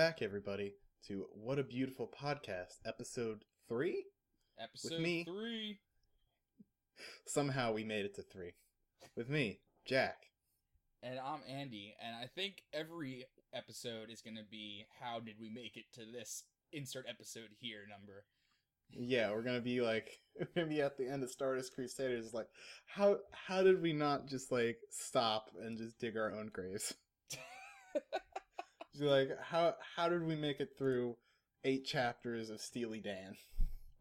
Back, everybody, to What a Beautiful Podcast, episode three. Episode me. three. Somehow we made it to three. With me, Jack. And I'm Andy, and I think every episode is gonna be how did we make it to this insert episode here number. Yeah, we're gonna be like, we're gonna be at the end of Stardust Crusaders. Like, how how did we not just like stop and just dig our own graves? Just like, how how did we make it through eight chapters of Steely Dan?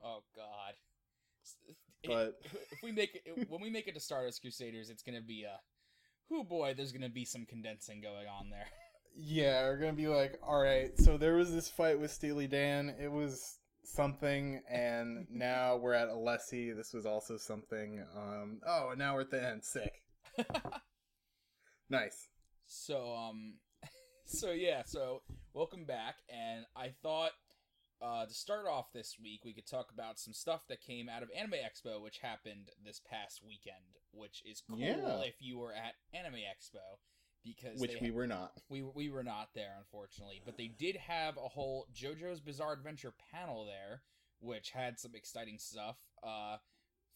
Oh god. But- if we make it when we make it to Stardust Crusaders, it's gonna be a who boy, there's gonna be some condensing going on there. Yeah, we're gonna be like, all right. So there was this fight with Steely Dan. It was something, and now we're at Alessi. This was also something. Um. Oh, and now we're at the end. Sick. Nice. So um so yeah, so welcome back and I thought uh to start off this week we could talk about some stuff that came out of Anime Expo which happened this past weekend, which is cool Yeah. if you were at Anime Expo because Which we were not. we we were not there unfortunately, but they did have a whole JoJo's Bizarre Adventure panel there which had some exciting stuff. Uh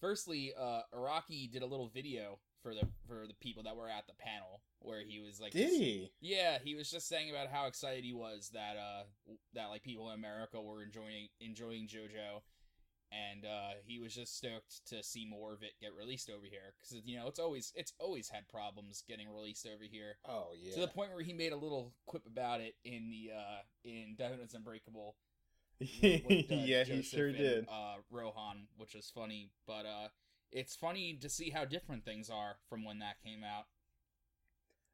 firstly, uh Araki did a little video for the for the people that were at the panel where he was like Did he? yeah, he was just saying about how excited he was that uh that like people in America were enjoying enjoying JoJo, and uh he was just stoked to see more of it get released over here because you know it's always it's always had problems getting released over here Oh yeah. to the point where he made a little quip about it in the uh in Diamond is Unbreakable. with, uh, yeah, he sure and, did. Uh, Rohan, which was funny, but uh it's funny to see how different things are from when that came out.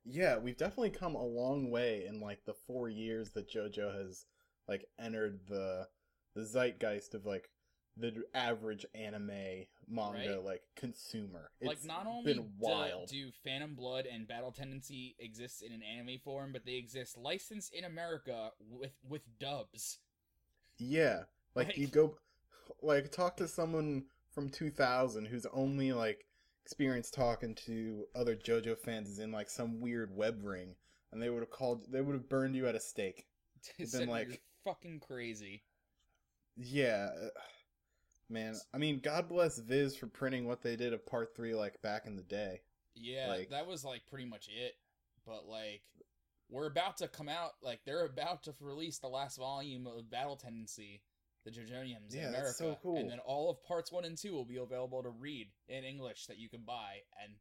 Yeah, we've definitely come a long way in like the four years that JoJo has like entered the the zeitgeist of like the average anime manga Right. like consumer. like It's not only been do- wild. Do, Phantom Blood and Battle Tendency exist in an anime form, but they exist licensed in America with with dubs. Yeah, like, Like- you go, like talk to someone from 2000 who's only like experienced talking to other JoJo fans is in like some weird web ring, and they would have called, they would have burned you at a stake. Been like- fucking crazy. Yeah, uh, man. I mean, God bless Viz for printing what they did of Part Three like back in the day. Yeah, Like- that was like pretty much it. But like, we're about to come out. Like, they're about to release the last volume of Battle Tendency, the JoJoniums Yeah, in America, that's so cool. and then all of parts one and two will be available to read in English that you can buy, and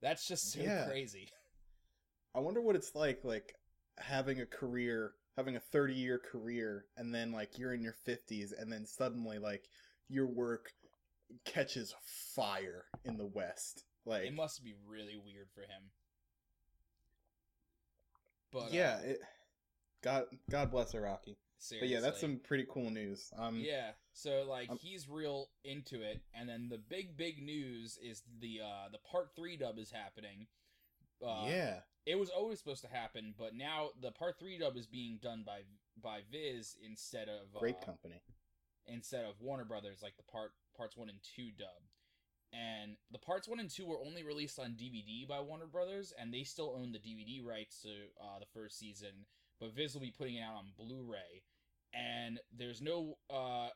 that's just so Yeah. crazy. I wonder what it's like, like having a career, having a 30 year career, and then like you're in your 50s, and then suddenly like your work catches fire in the West. Like, it must be really weird for him. But yeah, uh, it, God, God bless Araki. But yeah, that's some pretty cool news. Um, yeah. So like um, he's real into it, and then the big big news is the uh the part three dub is happening. Uh, yeah, it was always supposed to happen, but now the part three dub is being done by by Viz instead of great uh, company. instead of Warner Brothers, like the part parts one and two dub. And the parts one and two were only released on DVD by Warner Brothers, and they still own the DVD rights to uh, the first season. But Viz will be putting it out on Blu-ray, and there's no, uh,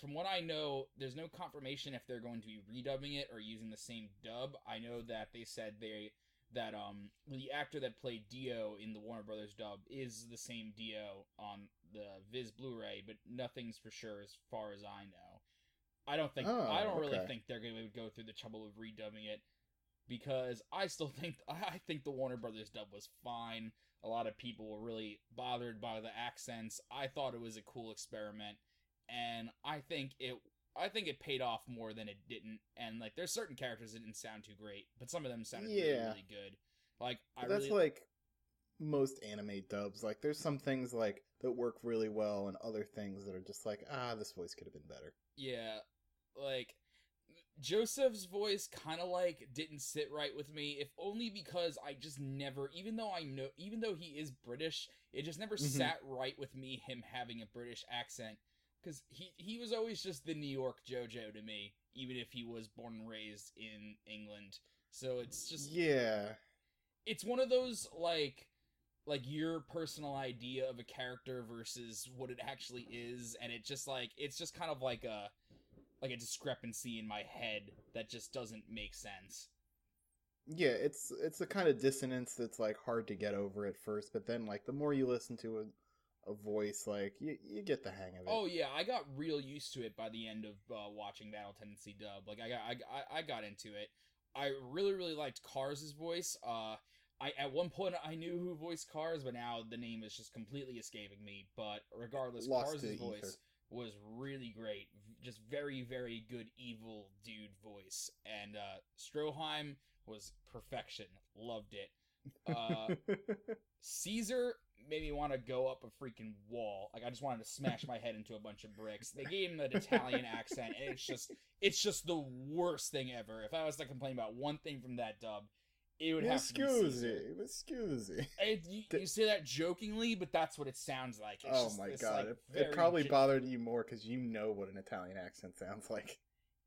from what I know, there's no confirmation if they're going to be redubbing it or using the same dub. I know that they said they that um the actor that played Dio in the Warner Brothers dub is the same Dio on the Viz Blu-ray, but nothing's for sure as far as I know. I don't think Oh, I don't really think they're going to go through the trouble of redubbing it because I still think I think the Warner Brothers dub was fine. A lot of people were really bothered by the accents. I thought it was a cool experiment, and I think it I think it paid off more than it didn't. And like, there's certain characters that didn't sound too great, but some of them sounded really, Yeah. really good. Like, I that's really like most anime dubs. Like, there's some things like that work really well, and other things that are just like, ah, this voice could have been better. Yeah, like Joseph's voice kind of like didn't sit right with me, if only because I just never, even though I know, even though he is British, it just never Mhm. sat right with me him having a British accent because he he was always just the New York JoJo to me, even if he was born and raised in England. So it's just Yeah, it's one of those like like your personal idea of a character versus what it actually is and it just like it's just kind of like a like a discrepancy in my head that just doesn't make sense Yeah, it's it's a kind of dissonance that's like hard to get over at first, but then like the more you listen to a, a voice, like you, you get the hang of it. oh yeah i got real used to it by the end of uh, watching battle tendency dub like i got I, I, I got into it i really really liked Kars's voice uh I at one point I knew who voiced Kars, but now the name is just completely escaping me. But regardless, Lost Kars' voice was really great. Just very, very good evil dude voice. And uh Stroheim was perfection. Loved it. Uh Caesar made me want to go up a freaking wall. Like I just wanted to smash my head into a bunch of bricks. They gave him an Italian accent, and it's just it's just the worst thing ever. If I was to complain about one thing from that dub, it would have to be excuse me, excuse me. It, you, you say that jokingly, but that's what it sounds like. It's Oh just my god, like, it, it probably gen- bothered you more because you know what an Italian accent sounds like.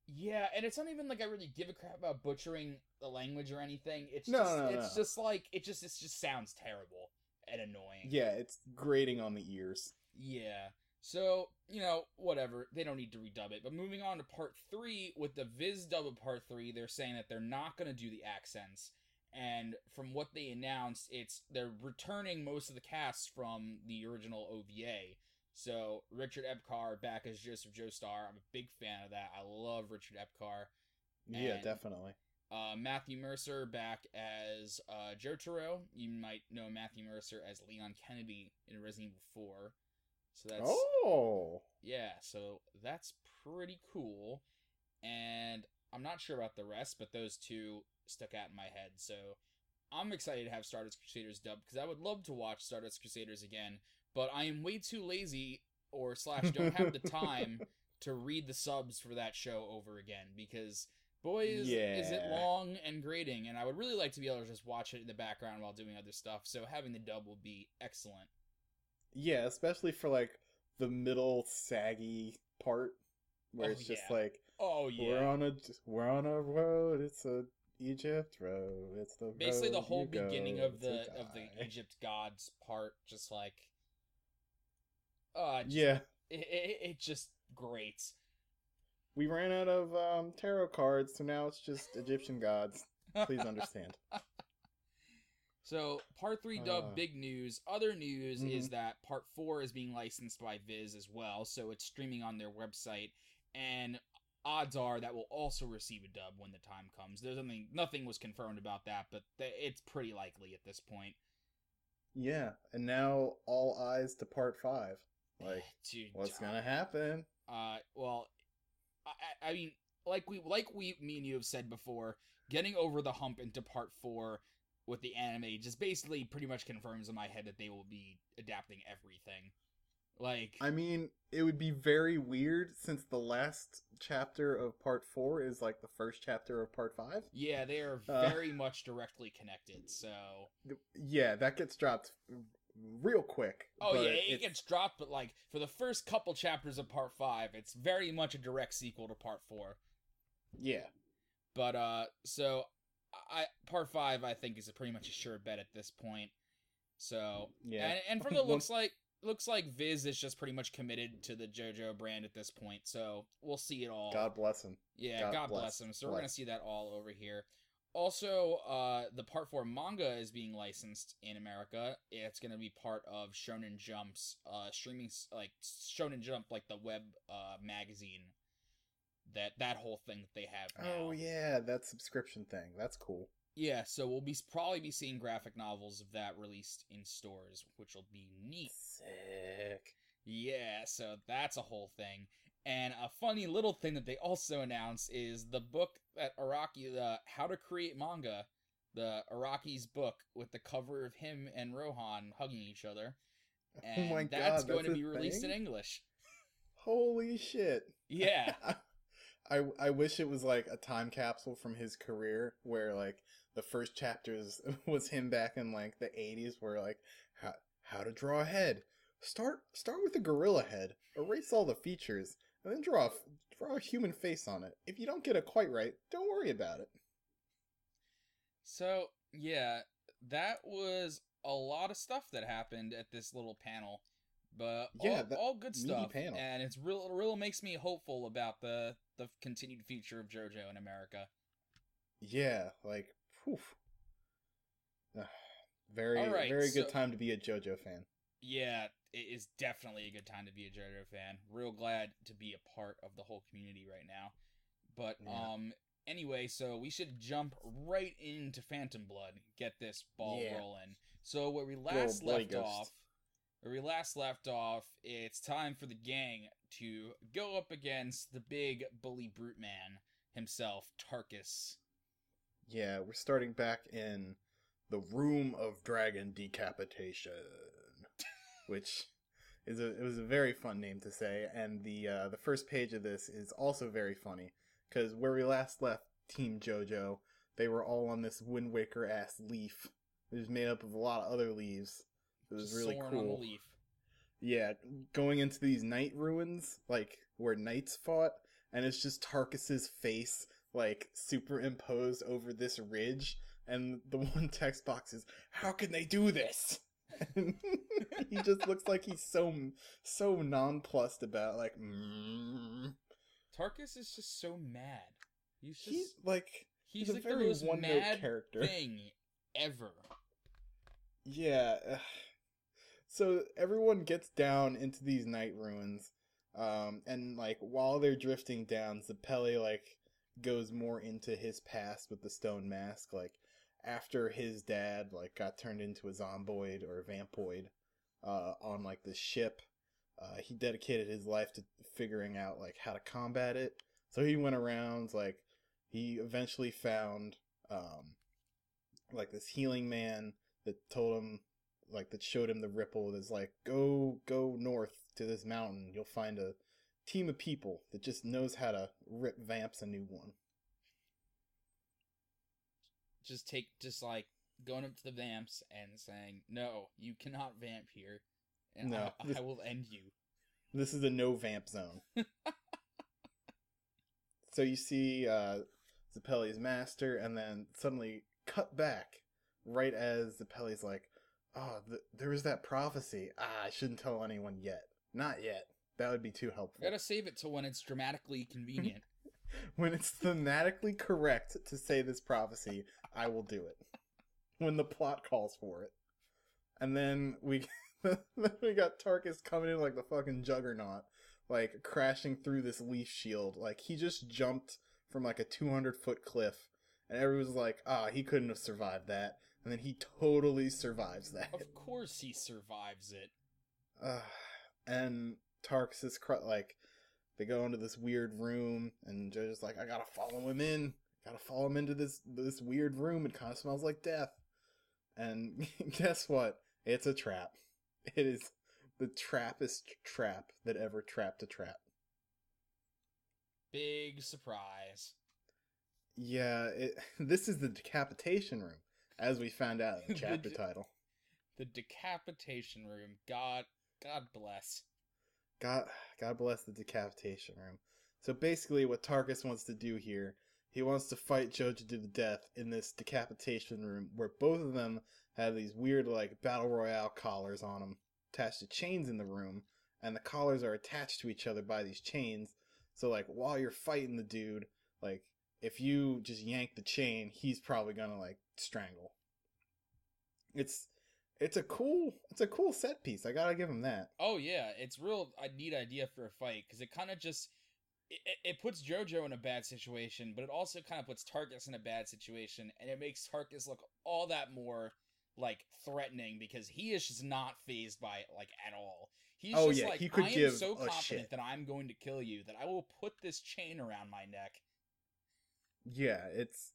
Yeah, and it's not even like I really give a crap about butchering the language or anything. It's No, just no, it's no. just like it just it just sounds terrible and annoying. Yeah, it's grating on the ears. Yeah. So, you know, whatever. They don't need to redub it. But moving on to part three, with the Viz dub of part three, they're saying that they're not going to do the accents. And from what they announced, it's they're returning most of the cast from the original OVA. So Richard Epcar back as Joseph Joestar. I'm a big fan of that. I love Richard Epcar. Yeah, And- definitely. Uh, Matthew Mercer back as uh, Jotaro. You might know Matthew Mercer as Leon Kennedy in Resident Evil 4. So that's Oh, yeah, so that's pretty cool. And I'm not sure about the rest, but those two stuck out in my head. So I'm excited to have Stardust Crusaders dubbed because I would love to watch Stardust Crusaders again, but I am way too lazy or slash don't have the time to read the subs for that show over again because boy is, is it long and grating and I would really like to be able to just watch it in the background while doing other stuff. So having the dub will be excellent. yeah, especially for like the middle saggy part where Oh, it's just yeah. like Oh yeah. we're on a we're on a road. It's a Egypt road. It's the basically the whole beginning of the of the. Egypt gods part, just like, uh, just, Yeah, it, it, it just great. we ran out of um, tarot cards, so now it's just Egyptian gods. Please understand. So part three dub Uh. big news. Other news is Mhm. that part four is being licensed by Viz as well, so it's streaming on their website, and odds are that will also receive a dub when the time comes. There's nothing nothing was confirmed about that, but th- it's pretty likely at this point. Yeah, and now all eyes to part five. Like, Dude, what's gonna happen? Uh, well, I, I I mean, like we, like we, me and you have said before, getting over the hump into part four with the anime just basically pretty much confirms in my head that they will be adapting everything. Like, I mean, it would be very weird since the last chapter of part four is like the first chapter of part five. yeah, they are Uh. very much directly connected. So, Yeah, that gets dropped real quick. oh yeah, it it's- gets dropped, but like for the first couple chapters of part five, it's very much a direct sequel to part four. Yeah, But uh so I part five I think is a pretty much a sure bet at this point. So yeah. and, and from the looks like looks like Viz is just pretty much committed to the JoJo brand at this point. So we'll see it all. God bless him. yeah, God God, bless, bless, him. So we're gonna see that all over here. Also, uh, the part four manga is being licensed in America. It's gonna be part of Shonen Jump's uh streaming like Shonen Jump, like the web uh magazine. That that whole thing that they have now. Oh yeah, that subscription thing. That's cool. Yeah, so we'll be probably be seeing graphic novels of that released in stores, which will be neat. Sick. Yeah, so that's a whole thing. And a funny little thing that they also announced is the book that Araki, the How to Create Manga, the Araki's book with the cover of him and Rohan hugging each other. Oh and oh my that's god, going to be released thing? in English. Holy shit. Yeah. I I wish it was like a time capsule from his career where like the first chapters was him back in like the 80s where like how how to draw a head. Start start with a gorilla head. Erase all the features and then draw a, draw a human face on it. If you don't get it quite right, don't worry about it. So, yeah, that was a lot of stuff that happened at this little panel, but Yeah, all, all good stuff, panel. and it's real. Real makes me hopeful about the the continued future of JoJo in America. Yeah, like, Ugh, very, right, very good so- time to be a JoJo fan. Yeah, it is definitely a good time to be a JoJo fan. Real glad to be a part of the whole community right now. But Yeah. um anyway, so we should jump right into Phantom Blood, get this ball Yeah. rolling. So where we last left off, where we last left off, it's time for the gang to go up against the big bully brute man himself, Tarkus. Yeah, we're starting back in the Room of Dragon Decapitation, which is a it was a very fun name to say, and the uh, the first page of this is also very funny because where we last left Team JoJo, they were all on this Wind Waker ass leaf. It was made up of a lot of other leaves. It was Just really cool. on the leaf. Yeah, going into these knight ruins, like where knights fought, and it's just Tarkus's face, like superimposed over this ridge, and the one text box is, "How can they do this?" And he just looks like he's so so nonplussed about, like, mm. Tarkus is just so mad. He's just he's like he's, he's, like a very the most one note mad character. thing ever. Yeah. So everyone gets down into these knight ruins, um, and like while they're drifting down, Zeppeli like goes more into his past with the stone mask. Like after his dad like got turned into a zomboid or a vampoid, uh, on like the ship, uh, he dedicated his life to figuring out like how to combat it. So he went around like he eventually found um like this healing man that told him like that showed him the ripple that's like go go north to this mountain you'll find a team of people that just knows how to rip vamps a new one. Just take just like going up to the vamps and saying, "No, you cannot vamp here, and No, I, this- I will end you." this is a no vamp zone. So you see uh Zeppeli's master and then suddenly cut back right as Zeppeli's like oh th- there was that prophecy. Ah I shouldn't tell anyone yet. Not yet that would be too helpful I gotta save it till when it's dramatically convenient. when it's thematically correct to say this prophecy, I will do it. When the plot calls for it. And then we then we got Tarkus coming in like the fucking juggernaut, like crashing through this leaf shield. Like he just jumped from like a 200 foot cliff, and everyone's like, ah, he couldn't have survived that. And then he totally survives that. of course, he survives it. Uh, and Tarkus is cr- like, they go into this weird room, and Jojo's like, I gotta follow him in. Gotta follow him into this this weird room. It kind of smells like death. And guess what? It's a trap. It is the trappest trap that ever trapped a trap. Big surprise. Yeah, it, this is the decapitation room, as we found out in the The chapter de- title. The decapitation room. God, God bless. God, God bless the decapitation room. So basically, what Tarkus wants to do here, he wants to fight Jojo to the death in this decapitation room, where both of them have these weird, like battle royale collars on them, attached to chains in the room, and the collars are attached to each other by these chains. So like while you're fighting the dude, like if you just yank the chain, he's probably gonna like strangle. It's it's a cool it's a cool set piece. I gotta give him that. Oh yeah, it's real a neat idea for a fight because it kind of just it, it- puts JoJo in a bad situation, but it also kind of puts Tarkus in a bad situation, and it makes Tarkus look all that more like threatening because he is just not phased by it like at all. He's Oh, just yeah, like he could I am so confident shit." that I'm going to kill you that I will put this chain around my neck. Yeah, it's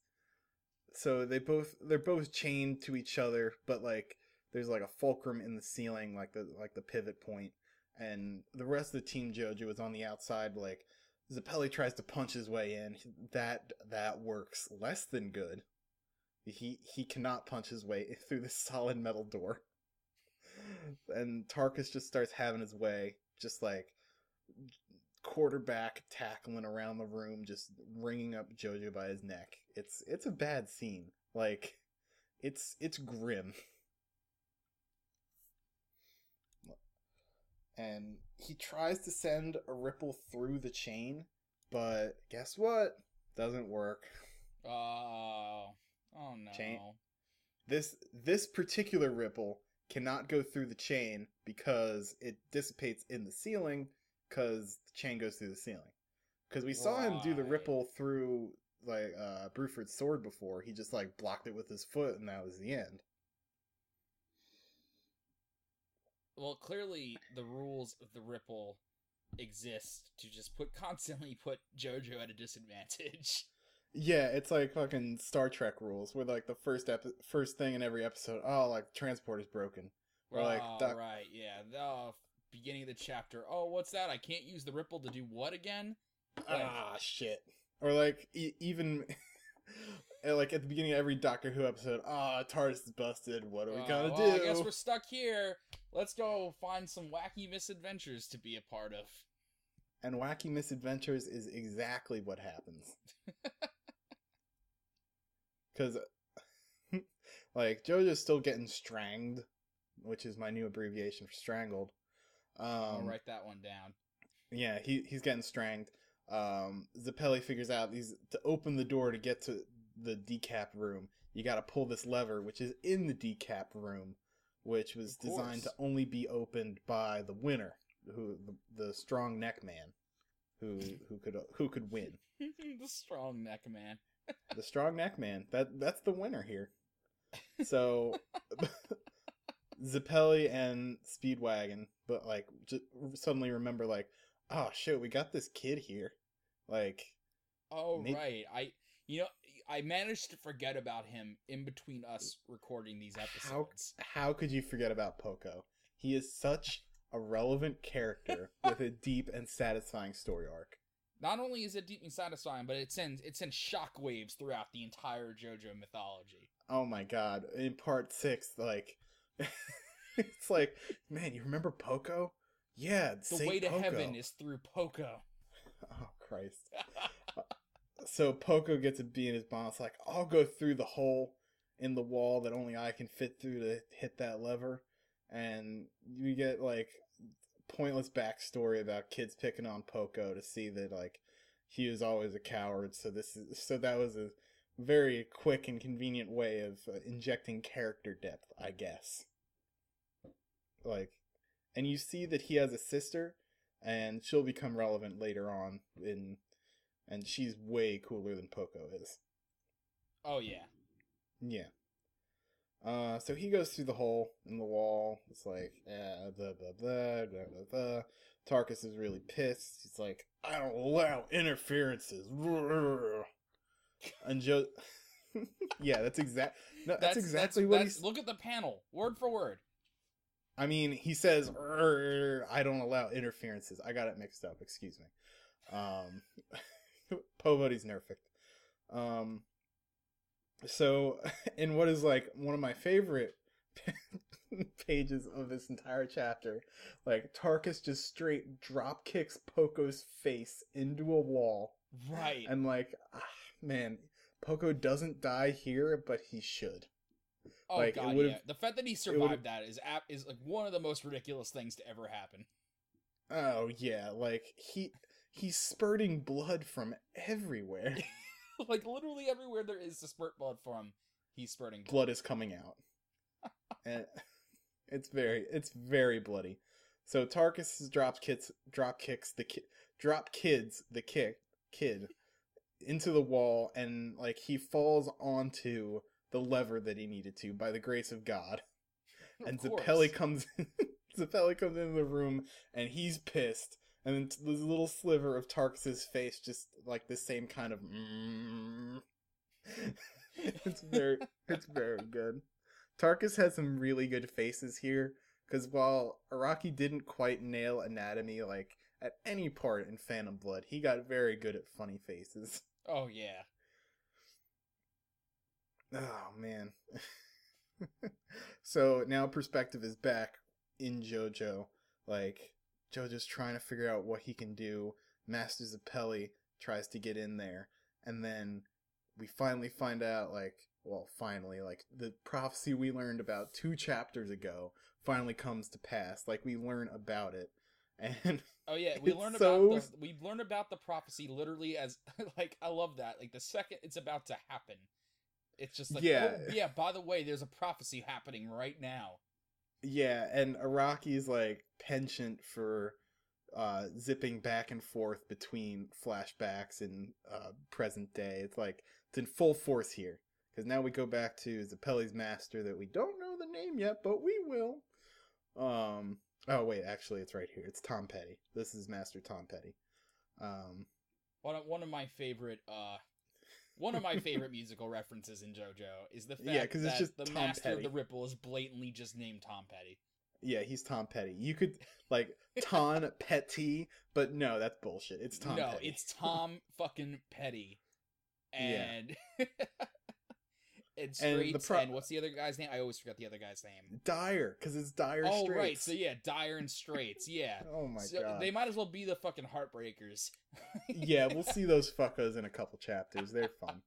so they both they're both chained to each other, but like there's like a fulcrum in the ceiling, like the like the pivot point, and the rest of the team Jojo is on the outside. Like Zeppeli tries to punch his way in. That that works less than good. He he cannot punch his way through this solid metal door. And Tarkus just starts having his way, just like quarterback tackling around the room, just wringing up Jojo by his neck. It's it's a bad scene. Like it's it's grim. and he tries to send a ripple through the chain, but guess what? Doesn't work. Oh, oh no. Chain- This this particular ripple cannot go through the chain because it dissipates in the ceiling because the chain goes through the ceiling. Because we saw him do the ripple through like uh Bruford's sword before. He just like blocked it with his foot and that was the end. Well, clearly the rules of the ripple exist to just put constantly put JoJo at a disadvantage. Yeah, it's like fucking Star Trek rules, where like the first epi- first thing in every episode, oh, like transport is broken. Or like oh, doc- right, yeah. The uh, beginning of the chapter. Oh, what's that? I can't use the ripple to do what again? Like- ah shit. Or like e- even like at the beginning of every Doctor Who episode, ah, TARDIS is busted. What are we Uh, gonna well, do? I guess we're stuck here. Let's go find some wacky misadventures to be a part of. And wacky misadventures is exactly what happens. Because like JoJo's still getting stranged, which is my new abbreviation for strangled. Um, I'll write that one down. Yeah, he he's getting stranged. Um, Zappelli figures out these to open the door to get to the decap room. You got to pull this lever, which is in the decap room, which was designed to only be opened by the winner, who the, the strong neck man, who who could who could win. the strong neck man. The strong neck man. That that's the winner here. So Zeppeli and Speedwagon, but like just suddenly remember like, oh shit, we got this kid here. Like Oh Make- right, I you know I managed to forget about him in between us recording these how episodes. how could you forget about Poco? He is such a relevant character with a deep and satisfying story arc. Not only is it deep and satisfying, but it sends it sends shockwaves throughout the entire JoJo mythology. Oh my god! In part six, like it's like, man, you remember Poco? Yeah, The way to Poco. heaven is through Poco. Oh Christ! So Poco gets a bee in his bonnet. It's like, I'll go through the hole in the wall that only I can fit through to hit that lever. And we get like pointless backstory about kids picking on Poco to see that like he was always a coward. So this is so that was a very quick and convenient way of uh, injecting character depth, I guess. Like, and you see that he has a sister, and she'll become relevant later on in, and she's way cooler than Poco is. oh yeah. Yeah. Uh, so he goes through the hole in the wall. It's like, yeah, blah, blah, blah, blah, blah, blah. Tarkus is really pissed. He's like, I don't allow interferences. And Joe, yeah, that's exact. No, that's, exactly what that's- he's. Look at the panel, word for word. I mean, he says, I don't allow interferences. I got it mixed up. Excuse me. Um, Povodi's nerfed. Um, so, in what is like one of my favorite pages of this entire chapter, like Tarkus just straight drop kicks Poco's face into a wall, Right. and like, ah, man, Poco doesn't die here, but he should. oh like, god, yeah. The fact that he survived that is ap- is like one of the most ridiculous things to ever happen. Oh yeah, like he he's spurting blood from everywhere. like literally everywhere there is to spurt blood from, he's spurting blood. blood is coming out. and it's very it's very bloody. So Tarkus drops kits drop kicks the ki- drop kids the kick kid into the wall and like he falls onto the lever that he needed to by the grace of God. Of and course. Zeppeli comes in Zeppeli comes into the room and he's pissed. And then t- this little sliver of Tarkus's face, just like the same kind of. Mm. it's very, it's very good. Tarkus has some really good faces here, because while Araki didn't quite nail anatomy like at any part in Phantom Blood, he got very good at funny faces. Oh yeah. Oh man. so now perspective is back in JoJo. Like JoJo's trying to figure out what he can do. Master Zeppeli tries to get in there, and then we finally find out like well finally like the prophecy we learned about two chapters ago finally comes to pass like we learn about it and Oh yeah, we It's learned so- about the we learned about the prophecy literally as like I love that. Like the second it's about to happen. It's just like oh, Yeah. oh, yeah, by the way, there's a prophecy happening right now. Yeah, and Araki's like penchant for uh zipping back and forth between flashbacks and uh present day. It's like it's in full force here. Because now we go back to Zeppeli's master that we don't know the name yet, but we will. Um oh wait, actually it's right here. It's Tom Petty. This is Master Tom Petty. Um One of, one of my favorite uh one of my favorite musical references in JoJo is the fact Yeah, 'cause it's that just the Tom master Petty. of the Ripple is blatantly just named Tom Petty. yeah, he's Tom Petty. You could like Ton Petty, but no, that's bullshit. It's Tom no, Petty. it's Tom fucking Petty. Yeah. And it's And pro- and what's the other guy's name? I always forget the other guy's name. Dire, because it's Dire oh Straits. right, so yeah, Dire and Straits, yeah. Oh my So god. They might as well be the fucking Heartbreakers. yeah, we'll see those fuckers in a couple chapters. They're fun.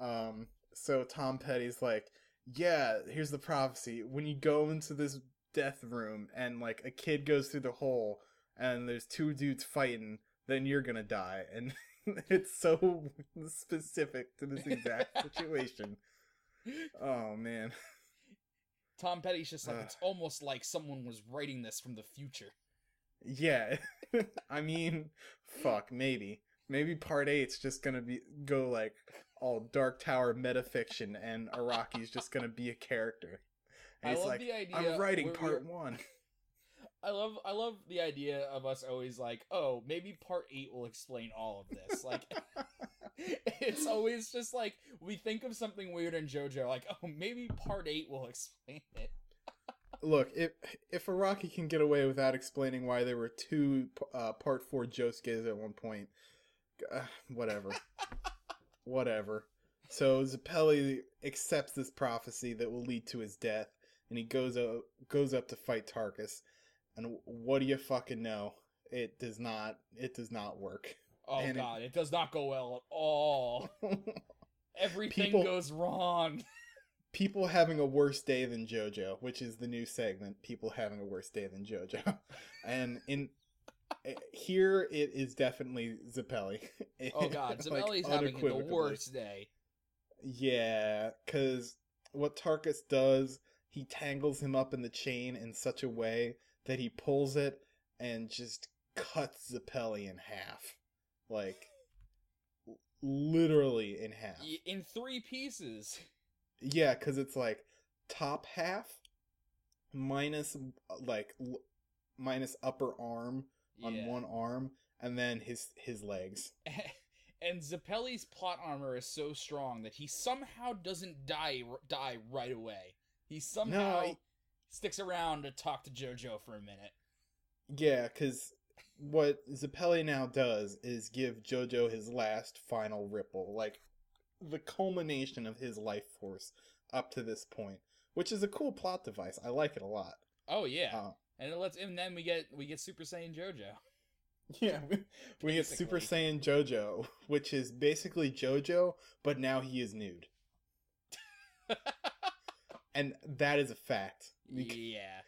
Um, so Tom Petty's like, yeah, here's the prophecy. When you go into this death room and like a kid goes through the hole and there's two dudes fighting, then you're gonna die. And it's so specific to this exact situation. Oh man. Tom Petty's just like Ugh. it's almost like someone was writing this from the future. Yeah. I mean, fuck, maybe. Maybe part eight's just gonna be go like all Dark Tower metafiction and Araki's just gonna be a character. And I love like, the idea I'm writing where part we're- one. I love I love the idea of us always like, oh, maybe part eight will explain all of this. Like it's always just like we think of something weird in JoJo, like, oh, maybe part eight will explain it. Look, if if Araki can get away without explaining why there were two uh, part four Josuke's at one point, uh, whatever, whatever. So Zeppeli accepts this prophecy that will lead to his death, and he goes up goes up to fight Tarkus. And what do you fucking know? It does not. It does not work. Oh And god, it... does not go well at all. Everything People- goes wrong. People having a worse day than JoJo, which is the new segment. People having a worse day than JoJo, and in eh, here it is definitely Zeppeli. Oh god, Like, Zamelli's having the worst day. Yeah, because what Tarkus does, he tangles him up in the chain in such a way that he pulls it and just cuts Zeppeli in half. Like, literally in half. In three pieces. Yeah, because it's like top half minus, like, l- minus upper arm on Yeah. one arm, and then his his legs. and Zeppeli's plot armor is so strong that he somehow doesn't die die right away. He somehow he- sticks around to talk to JoJo for a minute. Yeah, because what Zeppeli now does is give JoJo his last final ripple, like the culmination of his life force up to this point, which is a cool plot device. I like it a lot. Oh yeah, Uh, and it lets and then we get we get Super Saiyan JoJo. yeah, we, we get Super Saiyan JoJo, which is basically JoJo, but now he is nude, and that is a fact. Yeah,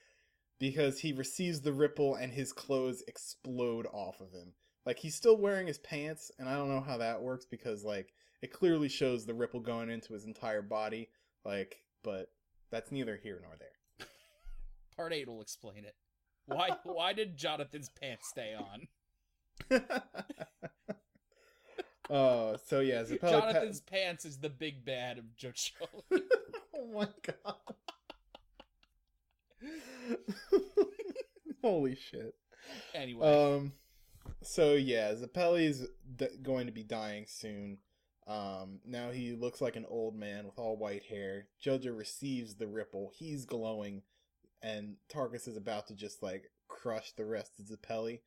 because he receives the ripple and his clothes explode off of him. Like he's still wearing his pants, and I don't know how that works because like it clearly shows the ripple going into his entire body. Like, but that's neither here nor there. part eight will explain it. Why why did Jonathan's pants stay on? Oh, so yeah, Zeppeli. pa- Jonathan's pants is the big bad of JoJo. oh my god! Holy shit! anyway, Um, so yeah, Zeppeli's d- going to be dying soon. Um, now he looks like an old man with all white hair. Jojo receives the ripple. He's glowing, and Tarkus is about to just like crush the rest of Zeppeli.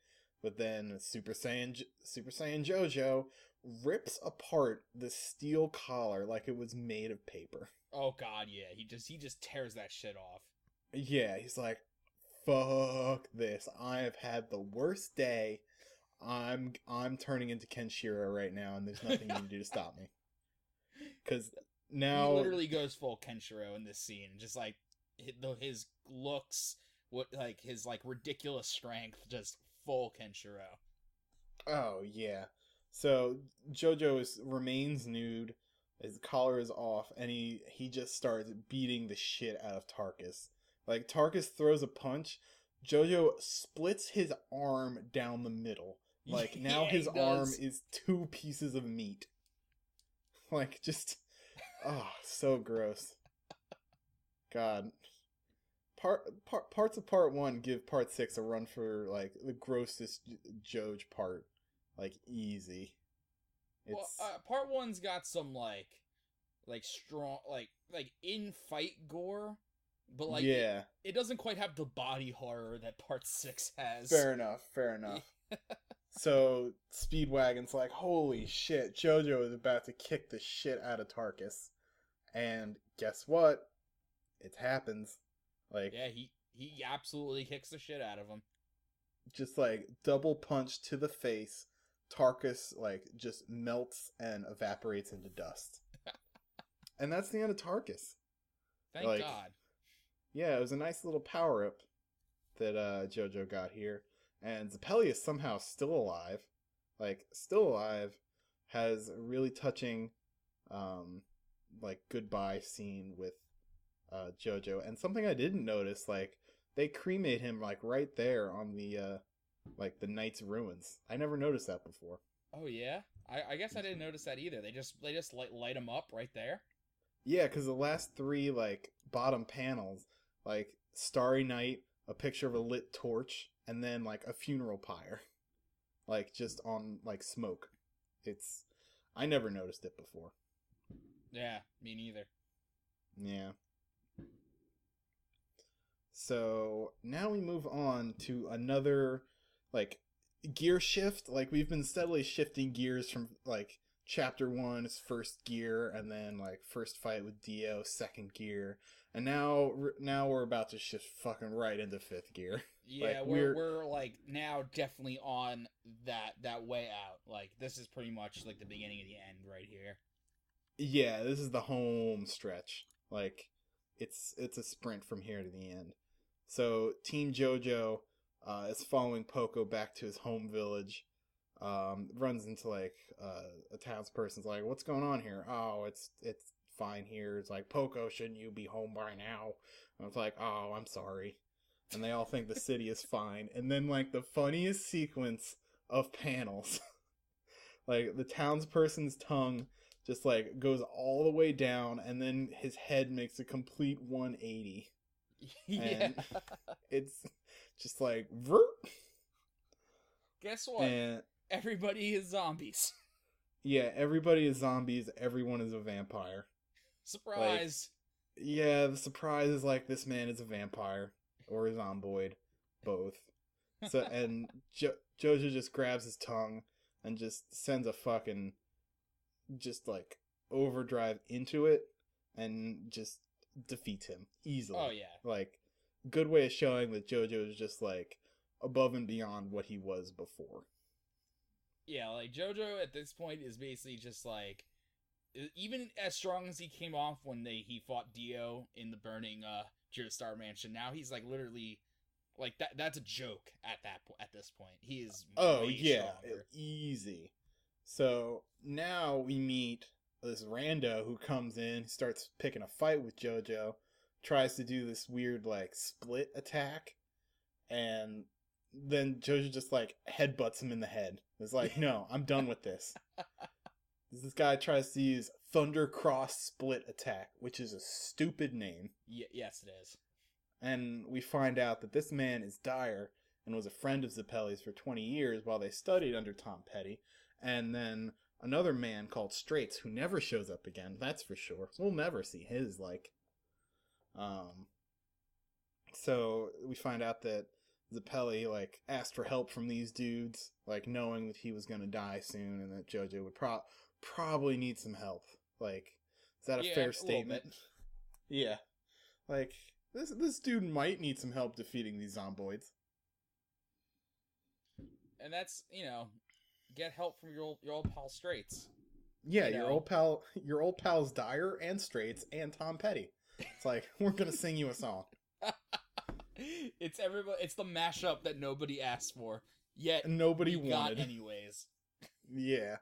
But then Super Saiyan, Super Saiyan Jojo rips apart the steel collar like it was made of paper. oh god, yeah, he just he just tears that shit off. Yeah, he's like, "Fuck this! I have had the worst day. I'm I'm turning into Kenshiro right now, and there's nothing you can do to stop me." Because now, he literally goes full Kenshiro in this scene, just like his looks, what like his like ridiculous strength, just full Kenshiro. Oh yeah. So Jojo is remains nude, his collar is off, and he he just starts beating the shit out of Tarkus. Like Tarkus throws a punch, Jojo splits his arm down the middle. Like now his arm is two pieces of meat. Like just oh, so gross. God. Part, part parts of part 1 give part 6 a run for like the grossest Joj part. Like easy. It's Well, uh, part one's got some like, like strong, like like in fight gore, but like it- yeah, it, doesn't quite have the body horror that part six has. fair enough, fair enough. so Speedwagon's like, holy shit, Jojo is about to kick the shit out of Tarkus. And guess what? It happens. Like Yeah, he he absolutely kicks the shit out of him. just like double punch to the face. Tarkus like just melts and evaporates into dust. and that's the end of Tarkus. Thank Like- God. Yeah, it was a nice little power up that uh, JoJo got here, and Zeppeli is somehow still alive, like still alive, has a really touching, um, like goodbye scene with uh, JoJo, and something I didn't notice, like they cremate him like right there on the uh, like the knight's ruins. I never noticed that before. Oh yeah, I, I guess I didn't notice that either. They just they just light light him up right there. Yeah, because the last three like bottom panels, like Starry Night, a picture of a lit torch, and then like a funeral pyre, like just on like smoke. It's I never noticed it before. Yeah, me neither. Yeah. So now we move on to another like gear shift. Like we've been steadily shifting gears from like chapter one is first gear, and then like first fight with Dio, second gear, and now now we're about to shift fucking right into fifth gear. Yeah, Like, we're, we're- we're like now definitely on that that way out. Like this is pretty much like the beginning of the end right here. Yeah, this is the home stretch. Like it's it's a sprint from here to the end. So Team JoJo uh, is following Poco back to his home village. Um, runs into like uh, a townsperson's like, "What's going on here?" Oh, it's it's fine here. It's like Poco, shouldn't you be home by now? And it's like, "Oh, I'm sorry," and they all think the city is fine. And then like the funniest sequence of panels, like the townsperson's tongue just like goes all the way down and then his head makes a complete 180 yeah. And- it's just like vroom, Guess what? and Everybody is zombies. yeah everybody is zombies everyone is a vampire Surprise. yeah the surprise is like this man is a vampire or a zomboid both so and jo- jojo just grabs his tongue and just sends a fucking just like overdrive into it and just defeats him easily oh yeah. like good way of showing that jojo is just like above and beyond what he was before Yeah, like JoJo at this point is basically just like even as strong as he came off when they he fought Dio in the burning uh Star Mansion, now he's like literally like that that's a joke at that po- at this point. He is oh yeah stronger. easy so now we meet this rando who comes in starts picking a fight with jojo tries to do this weird like split attack and then jojo just like headbutts him in the head it's like no i'm done with this this guy tries to use thunder cross split attack which is a stupid name Ye- yes it is. and we find out that this man is Dire and was a friend of Zeppeli's for 20 years while they studied under Tom Petty. And then another man called Straits who never shows up again, that's for sure. We'll never see his like. Um so we find out that Zeppeli like asked for help from these dudes, like knowing that he was going to die soon and that Jojo would pro- probably need some help. Like is that a Yeah, fair statement? bit. Yeah. Like this this dude might need some help defeating these zomboids. And that's, you know, get help from your old your old pal Straits. Yeah, You your know. old pal your old pals Dire and Straits and Tom Petty. It's like we're gonna sing you a song. it's everybody it's the mashup that nobody asked for. Yet nobody wanted. anyways. Yeah.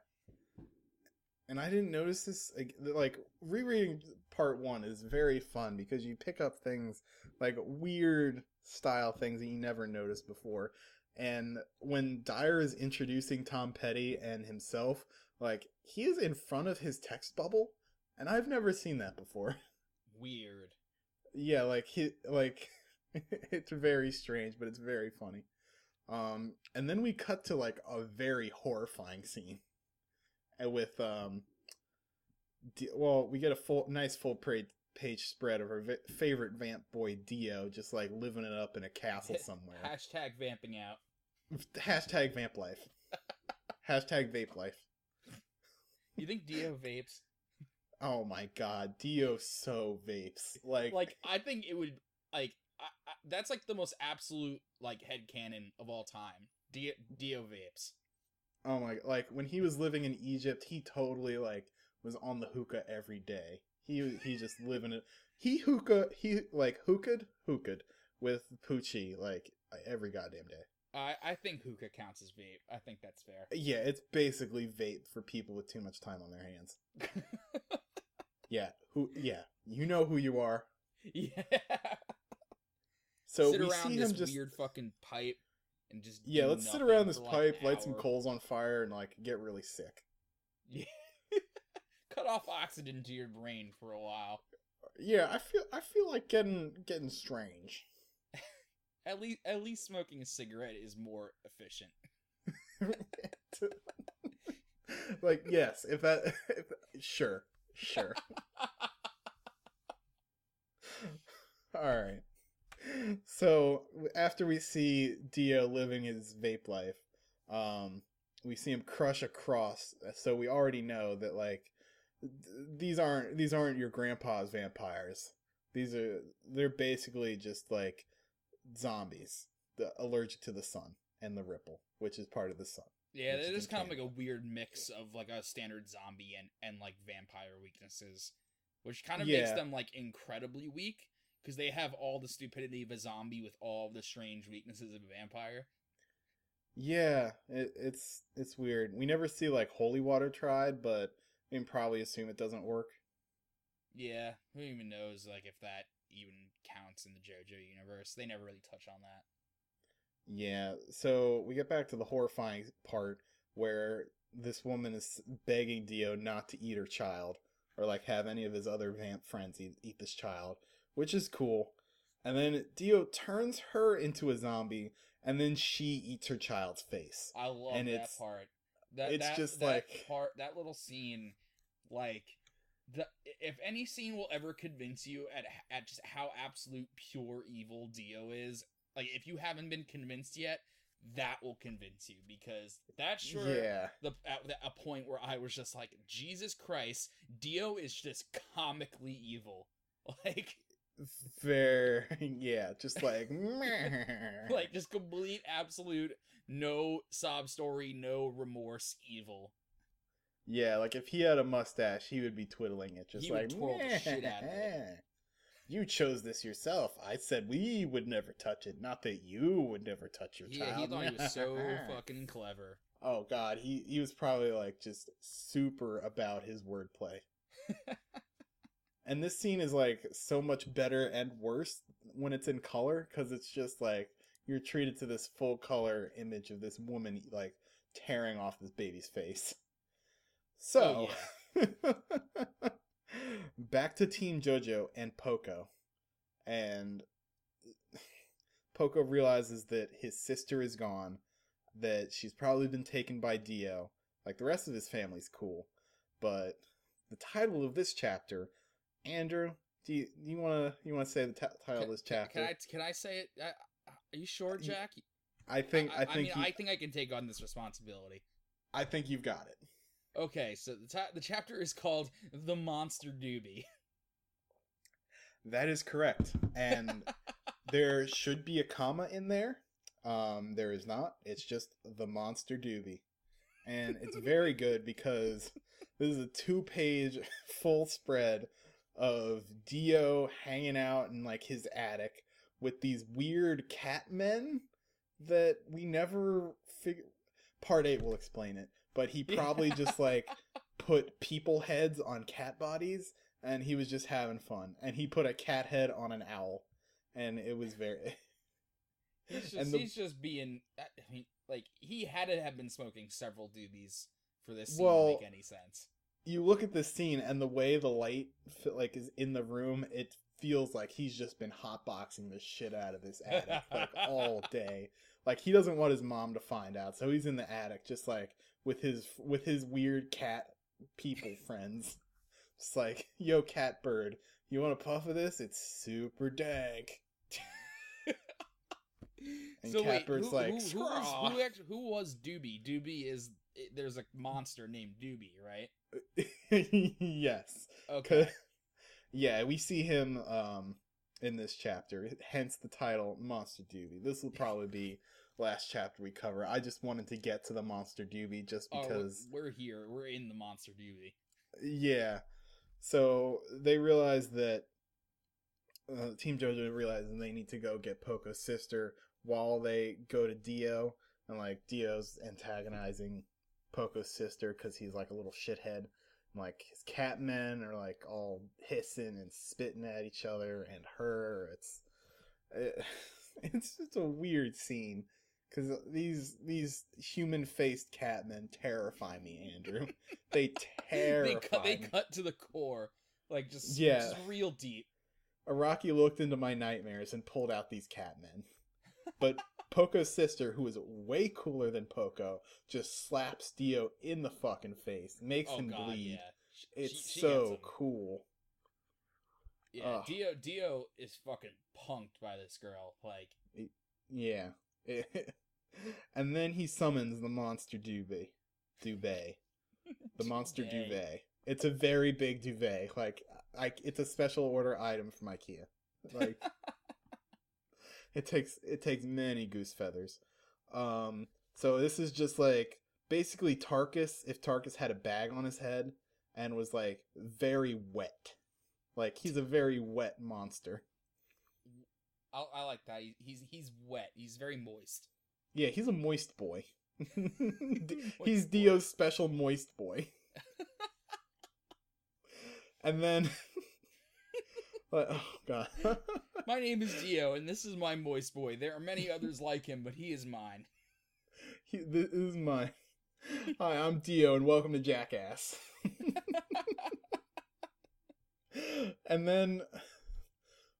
And I didn't notice this like, like rereading part 1 is very fun because you pick up things like weird style things that you never noticed before. And when Dire is introducing Tonpetty and himself, like he is in front of his text bubble and I've never seen that before. Weird. yeah, like he like it's very strange, but it's very funny. Um, and then we cut to like a very horrifying scene, with um, D- well, we get a full, nice full page page spread of our vi- favorite vamp boy Dio, just like living it up in a castle somewhere. Hashtag vamping out. Hashtag vamp life. Hashtag vape life. You think Dio vapes? Oh my god, Dio so vapes. Like, Like, I think it would like I, I, that's like the most absolute like head canon of all time. Dio, Dio vapes. Oh my! Like when he was living in Egypt, he totally like was on the hookah every day. He he just living it. He hookah. He like hookahd hookahd with Poochie like every goddamn day. I I think hookah counts as vape. I think that's fair. Yeah, it's basically vape for people with too much time on their hands. Yeah, who? Yeah, you know who you are. yeah. So sit we around see this him just. weird fucking pipe and just Yeah, let's sit around this like, pipe, light some coals on fire, and like get really sick. Yeah. Cut off oxygen to your brain for a while. Yeah, I feel I feel like getting getting strange. At least at least smoking a cigarette is more efficient. like yes, if that if, sure, sure. All right. So after we see Dio living his vape life, um, we see him crush a cross. So we already know that like th- these aren't these aren't your grandpa's vampires. These are they're basically just like zombies, the allergic to the sun and the ripple, which is part of the sun. Yeah, it is kind of like a weird mix of like a standard zombie and and like vampire weaknesses, which kind of Yeah. makes them like incredibly weak because they have all the stupidity of a zombie with all the strange weaknesses of a vampire. Yeah, it, it's it's weird. We never see like holy water tried, but we can probably assume it doesn't work. Yeah, who even knows like if that even counts in the JoJo universe? They never really touch on that. Yeah, so we get back to the horrifying part where this woman is begging Dio not to eat her child or like have any of his other vamp friends eat, eat this child, which is cool. And then Dio turns her into a zombie and then she eats her child's face. I love And that it's- part. That, it's that- just that like- part that little scene, like the if any scene will ever convince you at at just how absolute pure evil Dio is, like if you haven't been convinced yet, that will convince you because that's sure Yeah. the at the- a point where I was just like, Jesus Christ, Dio is just comically evil. Like Very yeah, just like like just complete absolute no sob story, no remorse evil. Yeah, like if he had a mustache, he would be twiddling it, just He like twirl the shit out of it. You chose this yourself. I said we would never touch it, not that you would never touch your Yeah, child. he thought he was so fucking clever. Oh god, he he was probably like just super about his wordplay. and this scene is like so much better and worse when it's in color because it's just like you're treated to this full color image of this woman like tearing off this baby's face. So, Oh, back to Team JoJo and Poco. And Poco realizes that his sister is gone, that she's probably been taken by Dio. Like the rest of his family's cool, but the title of this chapter, Andrew, do you you want to you want to say the t- title of this chapter? can I can I say it? I, are you sure, Jack? I think I, I, think mean, you, I think I can take on this responsibility. I think you've got it. Okay, so the the chapter is called "The Monster Doobie." That is correct. And there should be a comma in there. Um, there is not. It's just the monster doobie. And it's very good because this is a two page full spread of Dio hanging out in like his attic with these weird cat men that we never figure. Part eight will explain it, but he probably just like put people heads on cat bodies, and he was just having fun. And he put a cat head on an owl, and it was very. He's just, the- he's just being. Uh, I mean, like he had to have been smoking several doobies for this Well- to make any sense. You look at this scene and the way the light like is in the room it feels like he's just been hotboxing the shit out of this attic like all day. Like he doesn't want his mom to find out so he's in the attic just like with his with his weird cat people friends. Just like yo cat bird you want a puff of this? It's super dank. And so wait, Catbird's who, like, who, who, was, who, actually, who was Doobie? Doobie is it- there's a monster named Doobie, right? yes Okay. yeah, we see him um in this chapter, hence the title Monster Doobie. This will probably be last chapter we cover. I just wanted to get to the Monster Doobie just Oh, because we're here. We're in the monster Doobie. yeah. So they realize that uh, Team JoJo realizes they need to go get Poco's sister while they go to Dio, and like Dio's antagonizing Poco's sister because he's like a little shithead. And, like his cat men are like all hissing and spitting at each other, and her. It's it, eh, it's just a weird scene because these these human faced catmen terrify me, Andrew. they terrify they cut. They cut to the core, like just Yeah. just real deep. Araki looked into my nightmares and pulled out these catmen. But Poco's sister, who is way cooler than Poco, just slaps Dio in the fucking face, makes Oh him god, bleed. yeah. It's she- she so cool. Yeah, Ugh. Dio Dio is fucking punked by this girl. Like, Yeah. and then he summons the monster duvet. Duvet. The monster Duvet. duvet. It's a very big duvet. Like, I, it's a special order item from IKEA. Like, it takes it takes many goose feathers. Um, so this is just like basically Tarkus if Tarkus had a bag on his head and was like very wet. Like he's a very wet monster. I, I like that. He, he's he's wet. He's very moist. Yeah, he's a moist boy. he's. Dio's special moist boy. and then But- oh god. My name is Dio, and this is my moist boy. There are many others like him, but he is mine. He- this is mine. Hi, I'm Dio and welcome to Jackass. and then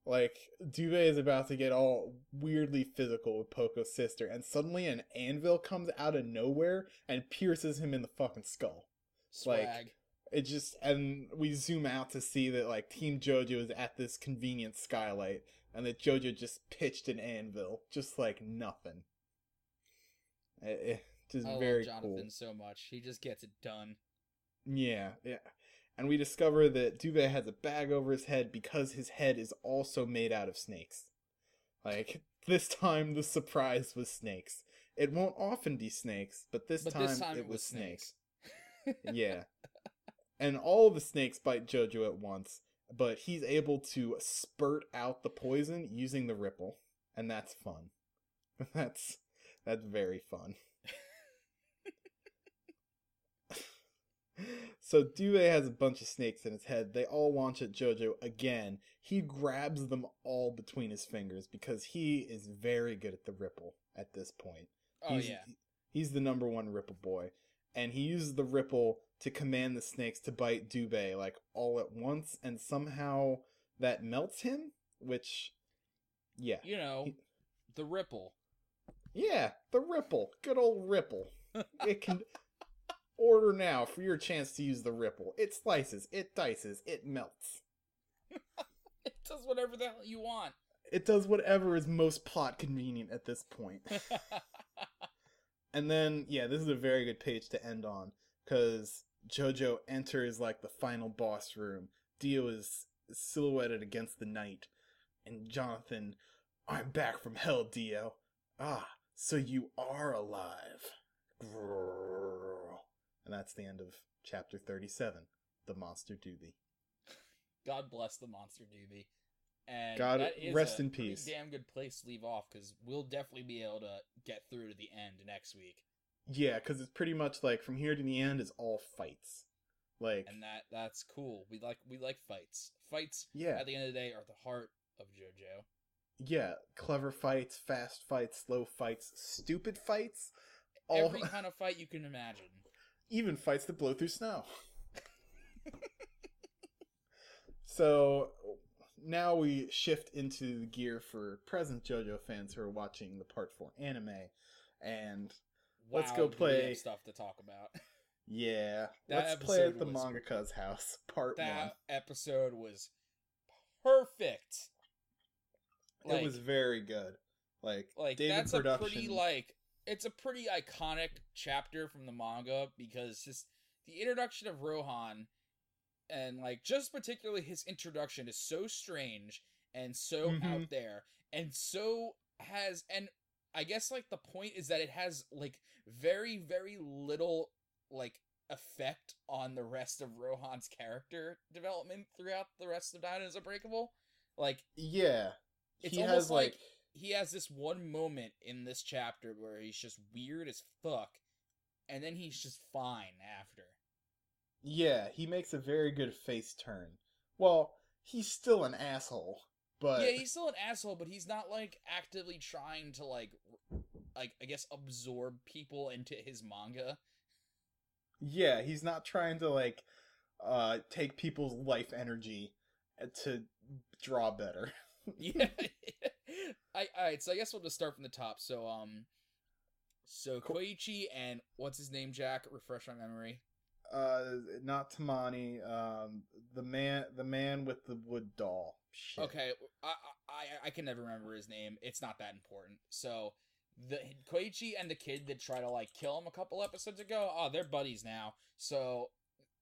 like Duvet is about to get all weirdly physical with Poco's sister and suddenly an anvil comes out of nowhere and pierces him in the fucking skull. Swag. Like, It just and we zoom out to see that like Team JoJo is at this convenient skylight and that JoJo just pitched an anvil just like nothing. It, it- eh, just I very love cool. Jonathan so much. He just gets it done. Yeah, yeah. And we discover that Duvet has a bag over his head because his head is also made out of snakes. Like, this time the surprise was snakes. It won't often be snakes, but this, But time, this time it was snakes. yeah. And all the snakes bite Jojo at once, but he's able to spurt out the poison using the ripple, and that's fun. That's that's very fun. so Duvet has a bunch of snakes in his head. They all launch at Jojo again. He grabs them all between his fingers because he is very good at the ripple at this point. Oh he's, yeah. He's the number one ripple boy. And he uses the ripple to command the snakes to bite Dubé like all at once, and somehow that melts him, which yeah. You know, He- the ripple. Yeah, the ripple. Good old ripple. It can order now for your chance to use the ripple. It slices, it dices, it melts. It does whatever the hell you want. It does whatever is most plot convenient at this point. And then, yeah, this is a very good page to end on because JoJo enters like the final boss room. Dio is silhouetted against the night, and Jonathan, I'm back from hell, Dio. Ah, so you are alive. Grrr. And that's the end of chapter 37, The Monster Doobie. God bless the monster doobie. And God that is rest in peace. Damn good place to leave off because we'll definitely be able to get through to the end next week, Yeah, because it's pretty much like from here to the end is all fights. Like, and that that's cool. We like we like fights. Fights yeah, at the end of the day are the heart of JoJo. yeah, clever fights, fast fights, slow fights, stupid fights, all Every kind of fight you can imagine. even fights that blow through snow. so now we shift into the gear for present JoJo fans who are watching the Part Four anime, and Let's go play- stuff to talk about. yeah, That let's play at the mangaka's house, Part One. That episode was perfect. it was very good. Like, like David that's production. a pretty like it's a pretty iconic chapter from the manga because just the introduction of Rohan and like just particularly his introduction is so strange and so Mhm. out there and so has and I guess like the point is that it has like very very little like effect on the rest of Rohan's character development throughout the rest of Diamond is Unbreakable. Like yeah, It's he almost has like, like- he has this one moment in this chapter where he's just weird as fuck, and then he's just fine after. yeah, he makes a very good face turn. Well, he's still an asshole, but yeah, he's still an asshole, but he's not like actively trying to like, like I guess absorb people into his manga. yeah, he's not trying to like uh take people's life energy uh, to draw better. yeah. I all right, so I guess we'll just start from the top. So um, so Koichi and what's his name? Jack, refresh my memory. Uh, not Tamami. Um, the man, the man with the wood doll. Shit. Okay, I, I I can never remember his name. It's not that important. So the Koichi and the kid that try to like kill him a couple episodes ago, oh, they're buddies now. So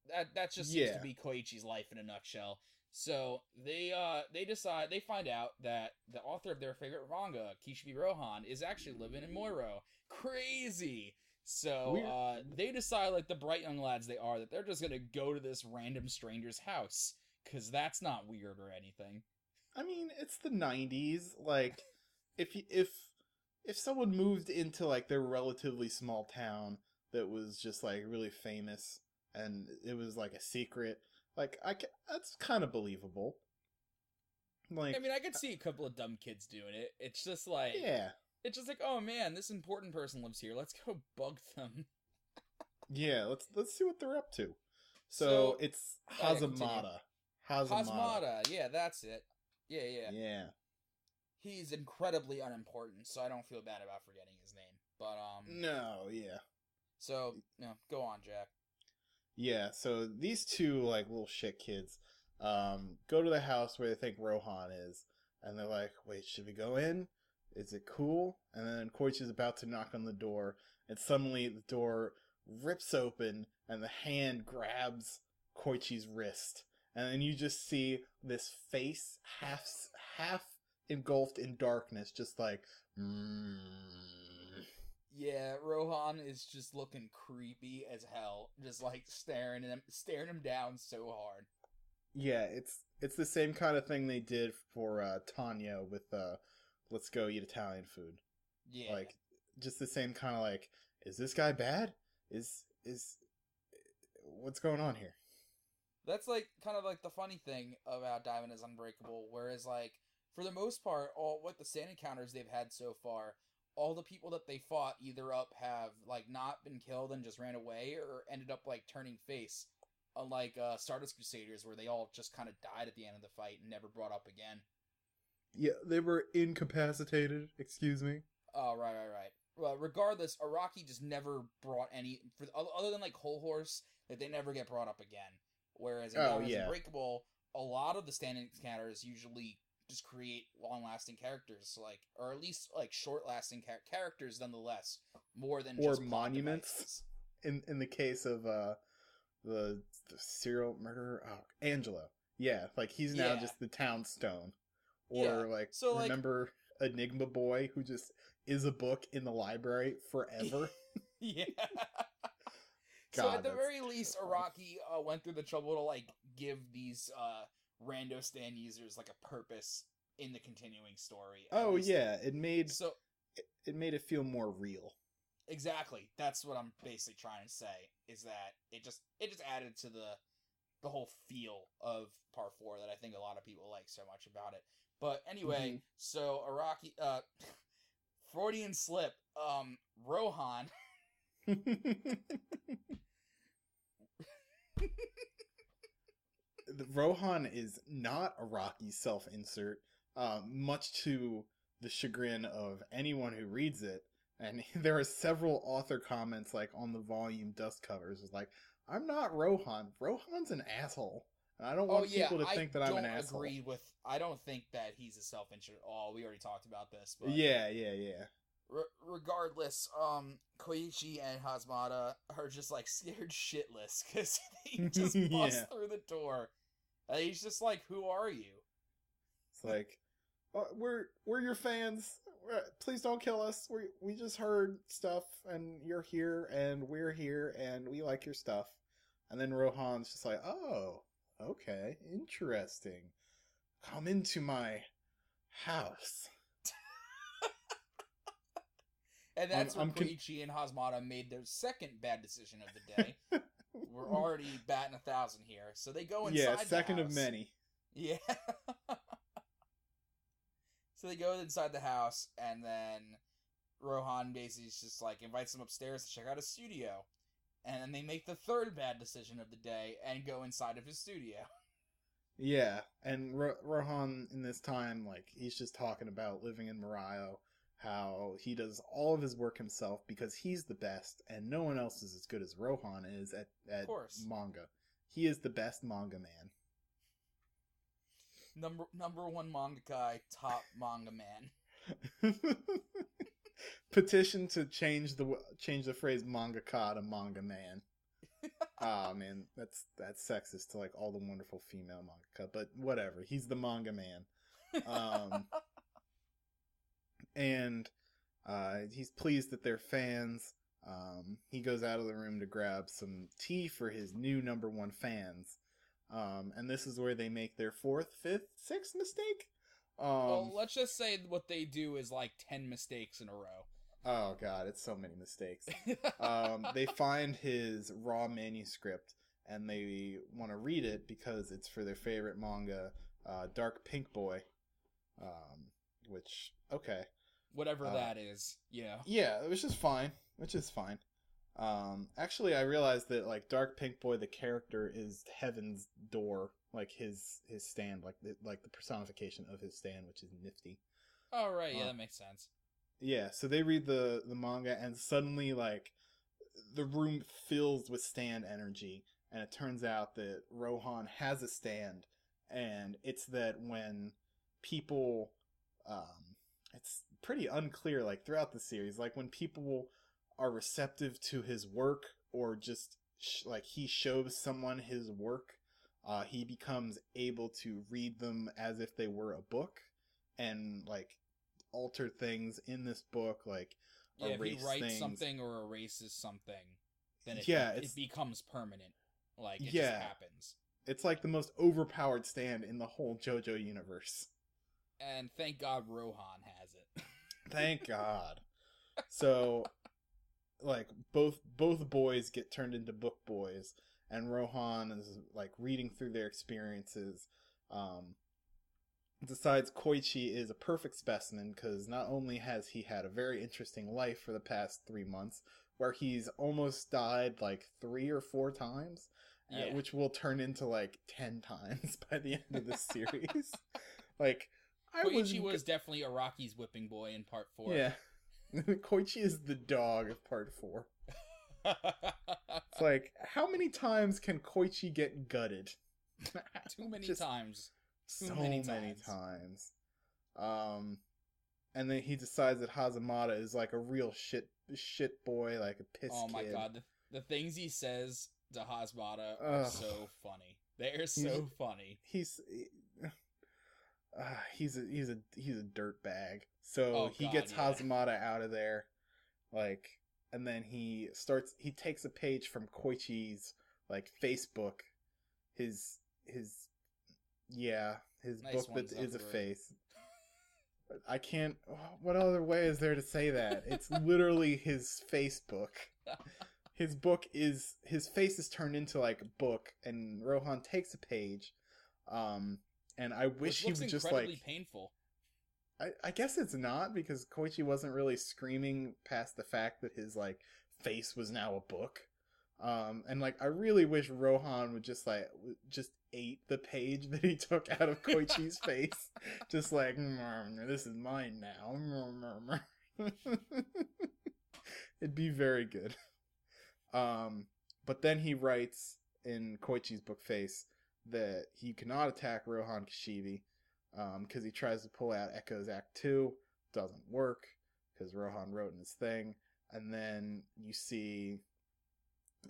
that that just seems Yeah. to be Koichi's life in a nutshell. So they uh they decide they find out that the author of their favorite manga, Kishibe Rohan, is actually living in Morio. Crazy. So uh they decide like the bright young lads they are that they're just gonna go to this random stranger's house. Cause that's not weird or anything. I mean, it's the '90s. Like, if you, if if someone moved into like their relatively small town that was just like really famous and it was like a secret, like I ca- that's kind of believable. Like, I mean, I could see a couple of dumb kids doing it. It's just like, yeah, it's just like, oh man, this important person lives here. Let's go bug them. yeah. Let's let's see what they're up to. So, So- it's Oh. Hazamada. Hazamada. Cosmata, yeah, that's it. Yeah, yeah, Yeah. He's incredibly unimportant, so I don't feel bad about forgetting his name. But um, No, yeah. so no, go on, Jack. Yeah, so these two like little shit kids um go to the house where they think Rohan is and they're like, "Wait, should we go in? Is it cool?" And then Koichi's about to knock on the door and suddenly the door rips open and the hand grabs Koichi's wrist. And then you just see this face half half engulfed in darkness just like mm. Yeah, Rohan is just looking creepy as hell, just like staring him, staring him down so hard. Yeah, it's it's the same kind of thing they did for uh, Tonio with uh, "Let's Go Eat Italian Food." Yeah, Like, just the same kind of like, is this guy bad? Is is what's going on here? That's like kind of like the funny thing about Diamond is Unbreakable, whereas like for the most part, all what the stand encounters they've had so far, all the people that they fought either up have like not been killed and just ran away, or ended up like turning face. Unlike uh, Stardust Crusaders, where they all just kind of died at the end of the fight and never brought up again. Yeah, they were incapacitated. Excuse me. Oh, right, right, right. Well, regardless, Araki just never brought any for other than like Hol Horse, that they never get brought up again. Whereas in Oh, yeah. Unbreakable, a lot of the standing encounters usually just create long-lasting characters, like or at least like short-lasting char- characters, nonetheless, more than Or just monuments. In in the case of uh, the, the serial murderer, oh, Angelo. Yeah, like he's now Yeah. just the town stone. Or Yeah, like, so, like- remember Enigma Boy who just is a book in the library forever. yeah. so at the very least, terrifying. Araki uh, went through the trouble to like give these uh, rando stand users like a purpose in the continuing story. Oh least. yeah, it made So it, it made it feel more real. exactly, that's what I'm basically trying to say is that it just it just added to the the whole feel of part four that I think a lot of people like so much about it. But anyway, Mhm. so Araki, uh, Freudian slip, um, Rohan. the Rohan is not Araki self-insert, um, much to the chagrin of anyone who reads it. And there are several author comments, like on the volume dust covers, is like, "I'm not Rohan. Rohan's an asshole. I don't want oh yeah, people to I think that I'm an asshole." agree with. I don't think that he's a self-insert at all. We already talked about this, but Yeah, yeah, yeah. Re- regardless, um, Koichi and Hazmata are just like scared shitless because he just Yeah. through the door. And he's just like, "Who are you?" It's like, "Uh, we're we're your fans. Uh, Please don't kill us. We we just heard stuff, and you're here, and we're here, and we like your stuff. And then Rohan's just like, oh, okay, interesting. Come into my house. And that's I'm when con- Koichi and Hazmata made their second bad decision of the day. We're already batting a thousand here, so they go inside. yeah, the second of house. many. Yeah. so they go inside the house, and then Rohan basically just like invites them upstairs to check out his studio. And then they make the third bad decision of the day and go inside of his studio. Yeah, and Ro- Rohan in this time, like he's just talking about living in Morio, how he does all of his work himself because he's the best, and no one else is as good as Rohan is at at manga. He is the best manga man. Number number one manga guy, top manga man. Petition to change the change the phrase mangaka to manga man. Ah man, that's that's sexist to like all the wonderful female mangaka, but whatever. He's the manga man. Um, and uh, he's pleased that they're fans. Um, he goes out of the room to grab some tea for his new number one fans. Um, and this is where they make their fourth, fifth, sixth mistake. Um, well, let's just say what they do is like ten mistakes in a row. Oh god, it's so many mistakes. um, they find his raw manuscript and they want to read it because it's for their favorite manga, uh, Dark Pink Boy. Um, which okay, Whatever Uh, that is, yeah, yeah, which is fine, which is fine. Um, actually, I realized that like Dark Pink Boy, the character is Heaven's Door, like his his stand, like the, like the personification of his stand, which is nifty. Oh right, yeah, Uh, that makes sense. Yeah, so they read the the manga and suddenly like the room fills with stand energy. And it turns out that Rohan has a stand. And it's that when people um it's pretty unclear like throughout the series like when people are receptive to his work or just sh- like he shows someone his work uh he becomes able to read them as if they were a book. And like alter things in this book like Yeah, if he writes things. something or erases something, then it, Yeah, it, it's- becomes permanent. Like it Yeah. just happens. it's like the most overpowered stand in the whole JoJo universe. And thank God Rohan has it. Thank God. So, like both both boys get turned into book boys, and Rohan is like reading through their experiences. Um, decides Koichi is a perfect specimen because not only has he had a very interesting life for the past three months, where he's almost died like three or four times, uh, which will turn into like ten times by the end of the series. like I Koichi was, was definitely Araki's whipping boy in part four. yeah. Koichi is the dog of part four. It's like, how many times can Koichi get gutted? Too many Just times. So many many, times. times. Um, and then he decides that Hazamada is like a real shit shit boy, like a piss Oh my kid. god, the, the things he says to Hasbata are Ugh. so funny. They're so funny. He's uh, he's a he's a he's a dirt bag. So Oh, he God, gets yeah. Hazamada out of there, like, and then he starts. He takes a page from Koichi's like Facebook, his his yeah his Nice book is a face. I can't. What other way is there to say that? It's literally his Facebook. His book is his face is turned into like a book, and Rohan takes a page. Um, and I wish he would just like. painful. I, I guess it's not because Koichi wasn't really screaming past the fact that his like face was now a book. Um, and like I really wish Rohan would just like just ate the page that he took out of Koichi's face, just like "Mm, this is mine now. It'd be very good. Um, but then he writes in Koichi's book face that he cannot attack Rohan Kishibe because he tries to pull out Echoes Act 2. Doesn't work because Rohan wrote in his thing. And then you see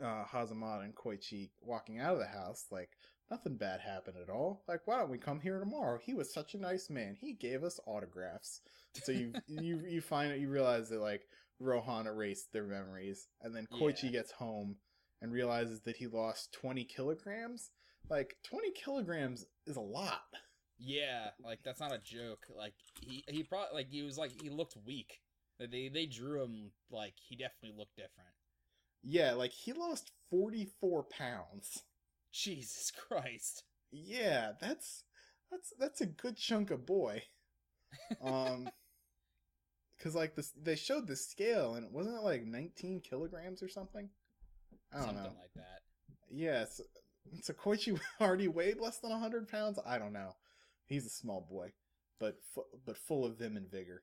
uh, Hazamada and Koichi walking out of the house like nothing bad happened at all. Like, why don't we come here tomorrow? He was such a nice man. He gave us autographs. So you you you find you realize that like Rohan erased their memories, and then Koichi Yeah. gets home and realizes that he lost twenty kilograms. Like twenty kilograms is a lot. Yeah, like that's not a joke. Like he he probably like he was like he looked weak. They they drew him like he definitely looked different. Yeah, like he lost 44 pounds. Jesus Christ. Yeah, that's that's that's a good chunk of boy. Um cuz like this they showed the scale and wasn't it like 19 kilograms or something? I don't Something know. like that. Yes. So Koichi already weighed less than 100 pounds? I don't know. He's a small boy, but fu- but full of vim and vigor.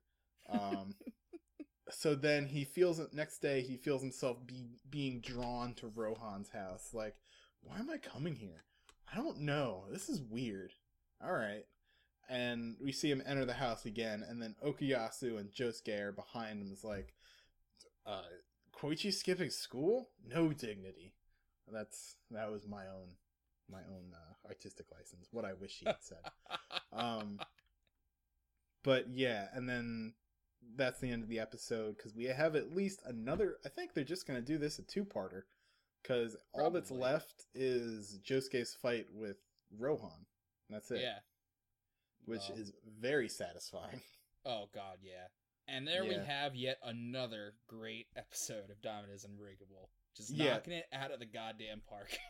Um so then he feels it next day he feels himself be, being drawn to Rohan's house like why am I coming here? I don't know. This is weird. All right. And we see him enter the house again and then Okuyasu and Josuke are behind him is like uh Koichi skipping school? No dignity. That's that was my own my own uh, artistic license. What I wish he had said. um, but yeah, and then that's the end of the episode because we have at least another. I think they're just gonna do this a two-parter because all that's left is Josuke's fight with Rohan. That's it, yeah. which Well. is very satisfying. Oh god, yeah. And there we have yet another great episode of Diamond is Unbreakable. Just Yeah. knocking it out of the goddamn park.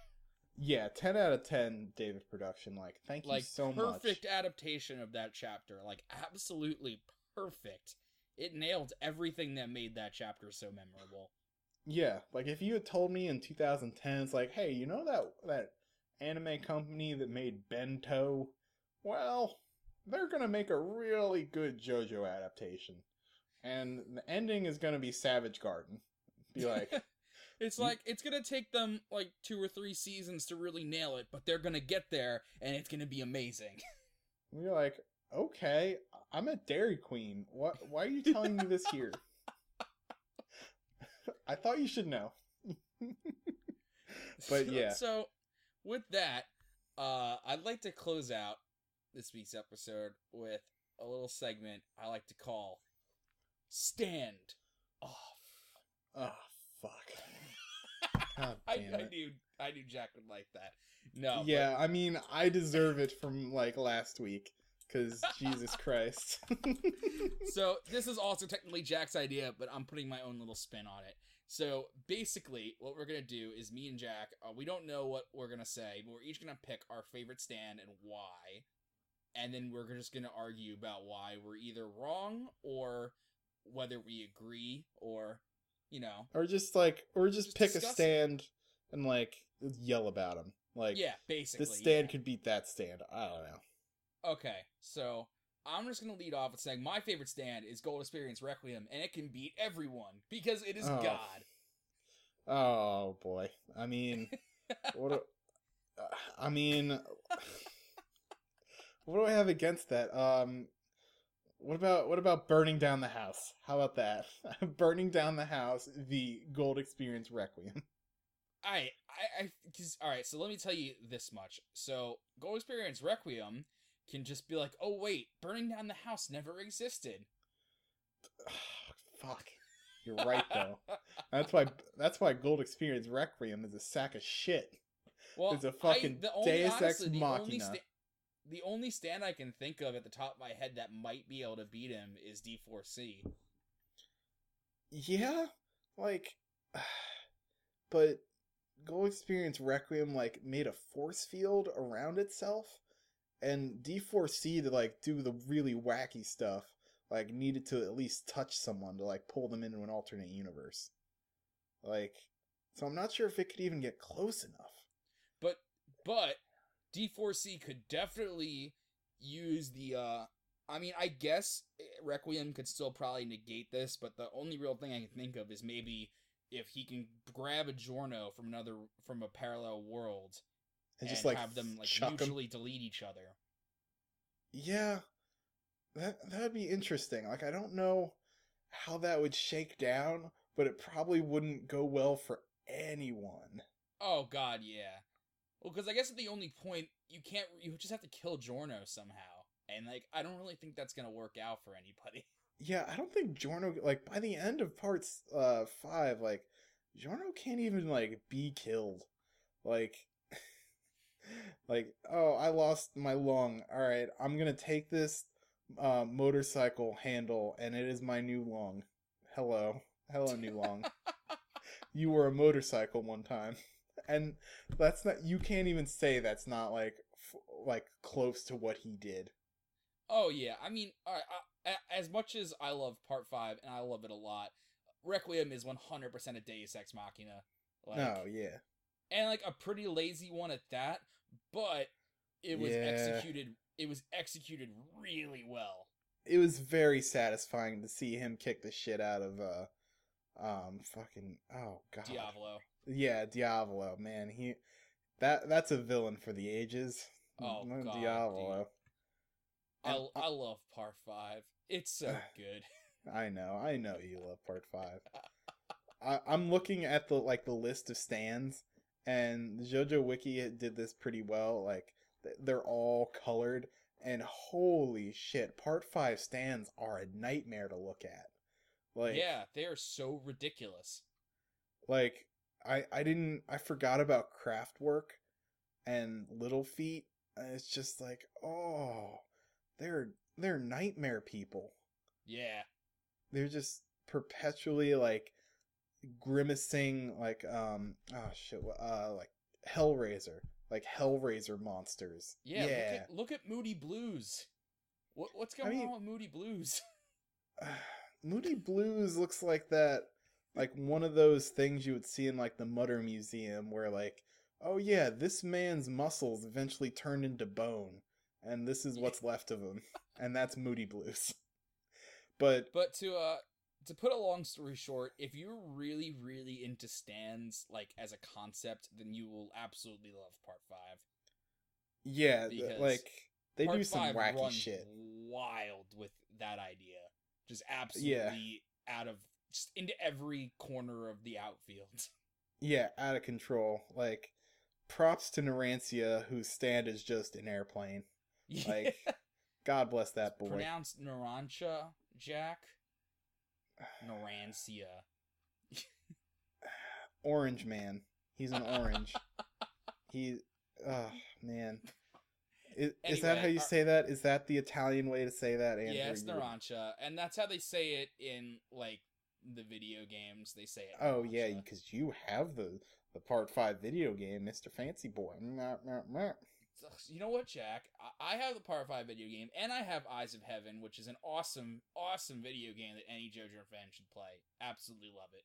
Yeah, ten out of ten, David production. Like, thank you like so much. perfect adaptation of that chapter. Like absolutely perfect. It nailed everything that made that chapter so memorable. Yeah, like if you had told me in 2010, it's like, hey, you know that that anime company that made Bento? Well, they're gonna make a really good JoJo adaptation, and the ending is gonna be Savage Garden. Be like, It's like it's gonna take them like two or three seasons to really nail it, but they're gonna get there and it's gonna be amazing. you're like, okay, I'm at Dairy Queen. What? Why are you telling me this here? I thought you should know. But yeah. So with that, uh I'd like to close out this week's episode with a little segment I like to call Stand Off. Oh fuck! God I, I knew I knew Jack would like that. No, yeah, I mean, I deserve it from like last week because Jesus Christ. so this is also technically Jack's idea, but I'm putting my own little spin on it. So basically, what we're gonna do is me and Jack. Uh, we don't know what we're gonna say, but we're each gonna pick our favorite stand and why, and then we're just gonna argue about why we're either wrong or whether we agree or, you know, or just like, or just, Just pick a it. stand and like yell about him. Like, yeah, basically. this stand yeah. could beat that stand. I don't know. Okay, so I'm just gonna lead off with saying my favorite stand is Gold Experience Requiem, and it can beat everyone because it is Oh. God. Oh boy. I mean, what? Do, uh, I mean, what do I have against that? Um, what about what about burning down the house? How about that? burning down the house, the Gold Experience Requiem. I, I, I, all right. So let me tell you this much. So Gold Experience Requiem can just be like, oh wait, burning down the house never existed. Fuck. You're right though. That's why that's why Gold Experience Requiem is a sack of shit. well, It's a fucking I, the only, Deus Ex honestly, the only Machina. sta- the only stand I can think of at the top of my head that might be able to beat him is D4C. Yeah, like, but Gold Experience Requiem like made a force field around itself, and D4C to like do the really wacky stuff like needed to at least touch someone to like pull them into an alternate universe. Like, so I'm not sure if it could even get close enough. But but D4C could definitely use the uh I mean, I guess Requiem could still probably negate this, but the only real thing I can think of is maybe if he can grab a Giorno from another from a parallel world And just like have them like mutually delete each other. Yeah, that that'd be interesting. Like, I don't know how that would shake down, but it probably wouldn't go well for anyone. Oh god, yeah. Well, because I guess at the only point you can't, you just have to kill Giorno somehow, and like I don't really think that's gonna work out for anybody. Yeah, I don't think Giorno like by the end of parts uh five, like Giorno can't even like be killed. Like like, oh, I lost my lung. Alright, I'm gonna take this uh motorcycle handle and it is my new lung. Hello. Hello, new lung. you were a motorcycle one time. And that's not you can't even say that's not like f- like close to what he did. Oh yeah, I mean, all right, I, as much as I love Part Five and I love it a lot, Requiem is one hundred percent a Deus Ex Machina. Like, oh, yeah. And like a pretty lazy one at that, but it was Yeah. executed. It was executed really well. it was very satisfying to see him kick the shit out of uh um fucking oh god Diavolo. yeah diavolo man he that that's a villain for the ages Oh, Mm, God, diavolo I I love Part Five. It's so good. i know i know you love part five I, i'm looking at the like the list of stands and the jojo wiki did this pretty well like they're all colored and holy shit part five stands are a nightmare to look at. Like yeah, they are so ridiculous. like i i didn't i forgot about Kraftwerk and Little Feat it's just like oh they're they're nightmare people. Yeah, they're just perpetually like grimacing like um oh shit uh like hellraiser like hellraiser monsters yeah. yeah, Look, at, look at Moody Blues. What what's I going mean- on with Moody Blues? moody blues looks like that like one of those things you would see in like the mutter museum where like oh yeah this man's muscles eventually turned into bone and this is what's left of him and that's moody blues but But to uh to put a long story short, if you're really really into stands like as a concept, then you will absolutely love Part Five. yeah Because like they do some wacky shit. wild with that idea, just absolutely out of just into every corner of the outfield. yeah out of control. Like props to Narantia whose stand is just an airplane. Like, god bless that boy. pronounced Narancha, Jack. Narancia. Orange Man. He's an orange. he, oh man, is, is that how you our- say that? Is that the Italian way to say that? Andrew? yeah, it's You- and that's how they say it in like the video games. They say it. Oh yeah, because you have the the Part Five video game, Mister Fancy Boy. You know what, Jack? I have the Part 5 video game, and I have Eyes of Heaven, which is an awesome, awesome video game that any JoJo fan should play. Absolutely love it.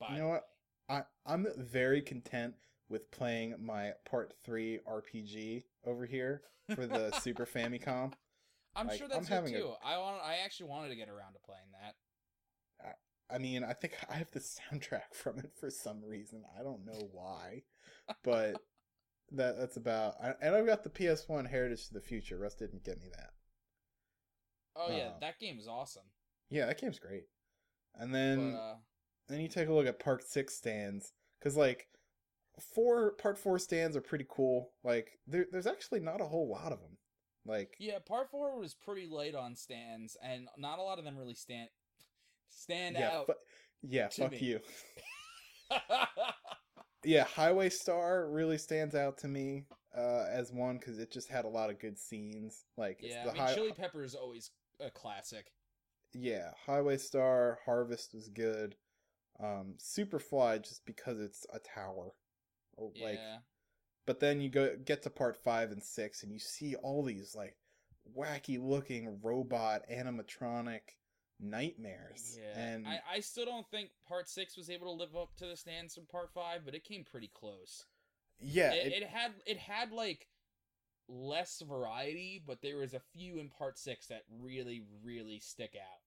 By You know what? way. I I'm very content with playing my Part Three RPG over here for the Super Famicom. I'm like, sure I'm that's good having a- too. I want. I actually wanted to get around to playing that. I mean, I think I have the soundtrack from it for some reason. I don't know why, but that that's about. I, and I've got the PS1 Heritage to the Future. Russ didn't get me that. Oh yeah, Uh, that game is awesome. Yeah, that game's great. And then but uh, then you take a look at Part Six stands because like four Part Four stands are pretty cool. Like there, there's actually not a whole lot of them. Like yeah, Part Four was pretty light on stands, and not a lot of them really stand stand yeah, out. fu- yeah, fuck me. you. Yeah, Highway Star really stands out to me. uh, as one because it just had a lot of good scenes. Like it's Yeah, the I mean, high, Chili Pepper is always a classic. yeah, Highway Star, Harvest was good. Um, Superfly just because it's a tower, Oh, like. yeah, But then you go get to part five and six, and you see all these like wacky looking robot animatronic nightmares. yeah. and I, I still don't think Part Six was able to live up to the standards from Part Five, but it came pretty close. yeah, it, it- it had it had like less variety, but there was a few in Part Six that really really stick out.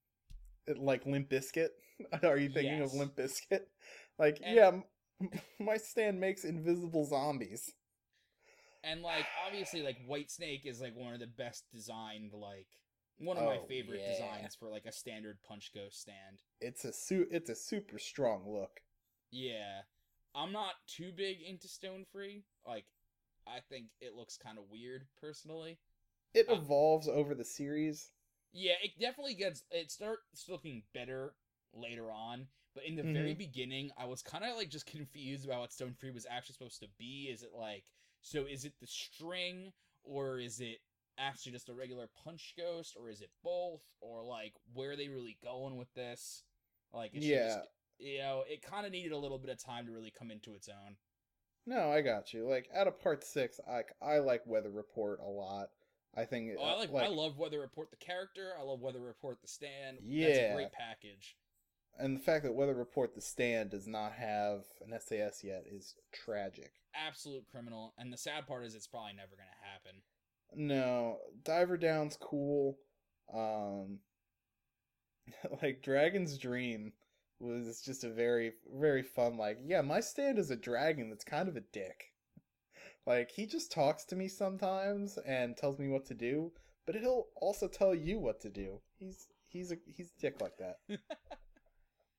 it- like Limp Bizkit. Are you thinking of Limp Bizkit? Like, And- yeah, m- my stand makes invisible zombies. And like obviously like White Snake is like one of the best designed like one of my Oh, favorite yeah. designs for like a standard punch ghost stand. It's a su- It's a super strong look. Yeah. I'm not too big into Stone Free. Like I think it looks kind of weird personally. It Uh, evolves over the series. Yeah, it definitely gets it starts looking better later on, but in the very beginning I was kind of like just confused about what Stone Free was actually supposed to be. Is it like so is it the string or is it actually just a regular punch ghost or is it both or like where are they really going with this? Like Yeah. just, you know, it kind of needed a little bit of time to really come into its own. No, I got you. Like out of part six, I I like Weather Report a lot. I think Oh, I uh, like, I love Weather Report the character. I love Weather Report the stand. That's Yeah. a great package. and the fact that Weather Report the stand does not have an SAS yet is tragic. Absolute criminal. And the sad part is it's probably never going to happen. No, Diver Down's cool. Um like Dragon's Dream was just a very very fun like, yeah, my stand is a dragon that's kind of a dick. Like he just talks to me sometimes and tells me what to do, but he'll also tell you what to do. He's he's a he's a dick like that.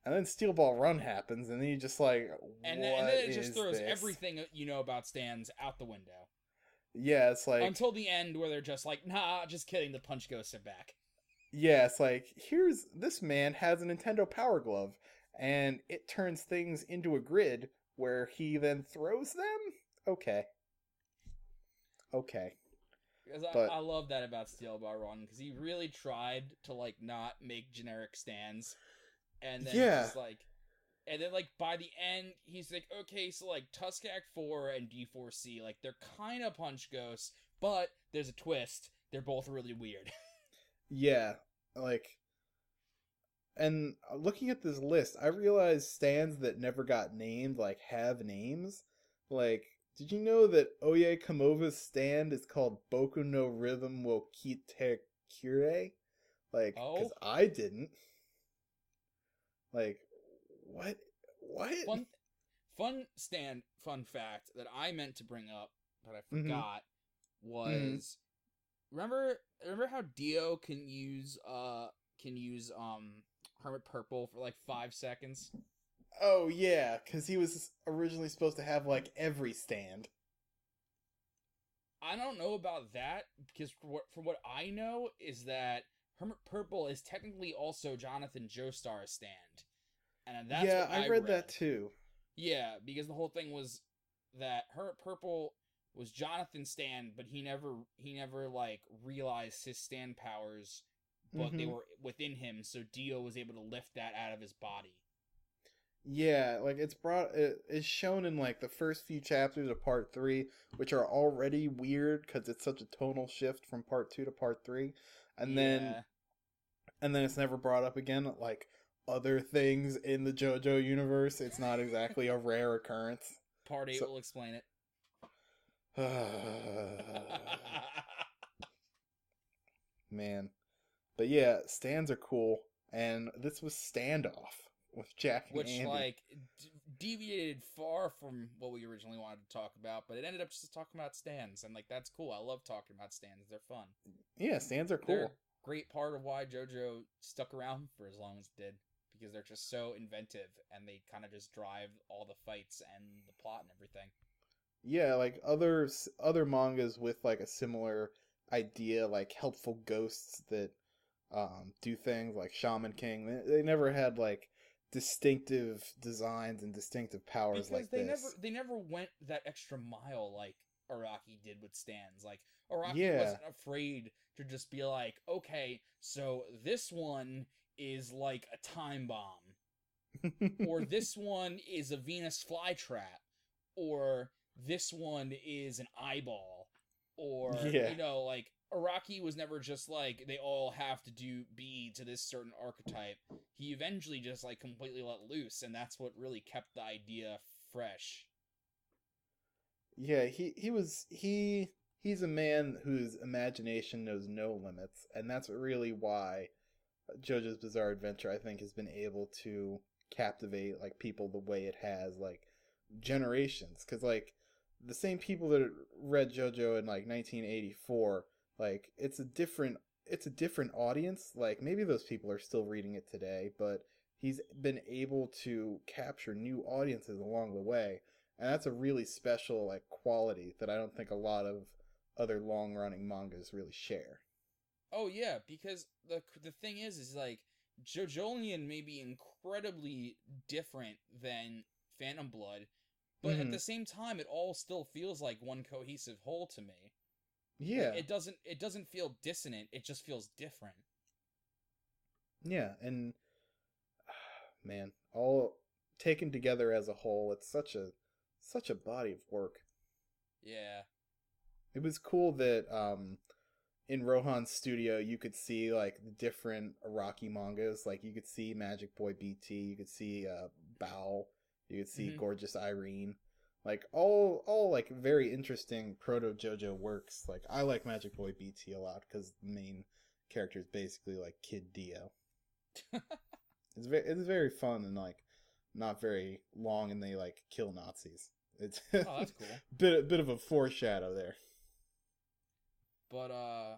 and then Steel Ball Run happens and then you just like And then, and then it just throws this?" everything you know about stands out the window. Yeah, it's like Until the end where they're just like, nah, just kidding, the punch ghosts are back. Yeah, it's like here's this man has a Nintendo Power Glove, and it turns things into a grid where he then throws them. Okay, okay, Because I, I love that about Steel Ball Run, because he really tried to like not make generic stands. And then Yeah. just like and then like by the end he's like, okay, so like Tusk Act 4 and D4C, like they're kinda punch ghosts, but there's a twist. They're both really weird. yeah, like, and looking at this list, I realized stands that never got named like have names. Like, did you know that Oyecomova's stand is called Boku no Rhythm wo Kiite Kure? Like, because Oh. I didn't. Like, what? What? fun fun stand fun fact that I meant to bring up but I Mhm. forgot was remember remember how Dio can use uh can use um Hermit Purple for like five seconds? Oh yeah, because he was originally supposed to have like every stand. I don't know about that because for what for what I know is that Hermit Purple is technically also Jonathan Joestar's stand, and that's yeah, what I, I read, that too. Yeah, because the whole thing was that her Purple was Jonathan stand, but he never he never like realized his stand powers, but they Mhm. were within him, so Dio was able to lift that out of his body. Yeah, like it's brought it, it's shown in like the first few chapters of part three, which are already weird because it's such a tonal shift from part two to part three, and then and then it's never brought up again. Like other things in the JoJo universe, it's not exactly a rare occurrence. part eight so- will explain it. Man, but yeah, stands are cool, and this was standoff with Jack and Which Andy. like d- deviated far from what we originally wanted to talk about, but it ended up just talking about stands, and like that's cool. I love talking about stands; they're fun. yeah, stands are cool. They're a great part of why JoJo stuck around for as long as it did because they're just so inventive and they kind of just drive all the fights and the plot and everything. Yeah, like other other mangas with like a similar idea, like helpful ghosts that um, do things like Shaman King. They, they never had like distinctive designs and distinctive powers Because like they this. never they never went that extra mile like Araki did with stands. Like Araki Yeah. wasn't afraid to just be like, okay, so this one is like a time bomb, or this one is a Venus flytrap, or this one is an eyeball, or Yeah. you know, like Araki was never just like they all have to do be to this certain archetype. He eventually just like completely let loose, and that's what really kept the idea fresh. yeah, he he was he he's a man whose imagination knows no limits, and that's really why JoJo's Bizarre Adventure I think has been able to captivate like people the way it has, like generations, because like the same people that read JoJo in like 1984, like it's a different it's a different audience. Like maybe those people are still reading it today, but he's been able to capture new audiences along the way and that's a really special like quality that I don't think a lot of other long running mangas really share. Oh yeah, because the the thing is, is like JoJolion may be incredibly different than Phantom Blood, but at Mhm. the same time, it all still feels like one cohesive whole to me. Like, Yeah, it doesn't it doesn't feel dissonant. It just feels different. yeah, and man, all taken together as a whole, it's such a such a body of work. Yeah. It was cool that um in Rohan's studio you could see like the different Araki mangas. Like you could see Magic Boy BT, you could see uh Baoh, you could see Mhm. Gorgeous Irene. Like all all like very interesting proto JoJo works. Like I like Magic Boy BT a lot because the main character is basically like Kid Dio. it's very it's very fun and like not very long and they like kill Nazis. It's Oh, that's cool. bit bit of a foreshadow there. But uh,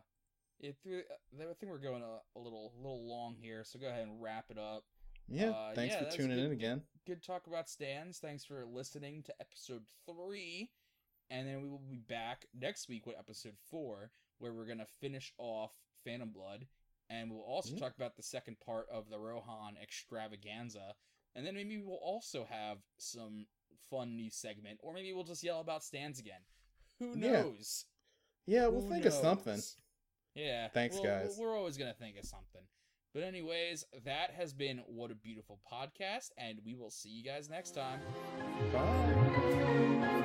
it. I think we're going a, a little little long here, so go ahead and wrap it up. Yeah, Uh, thanks yeah, for tuning good- in again. good talk about stands. Thanks for listening to episode three. And then we will be back next week with episode four, where we're going to finish off Phantom Blood. And we'll also Mhm. talk about the second part of the Rohan extravaganza. And then maybe we'll also have some fun new segment, or maybe we'll just yell about stands again. Who knows? Yeah, we'll Who think of something. Yeah. Thanks, we'll- guys. We're always going to think of something. But, anyways, that has been What a Beautiful Podcast, and we will see you guys next time. Bye.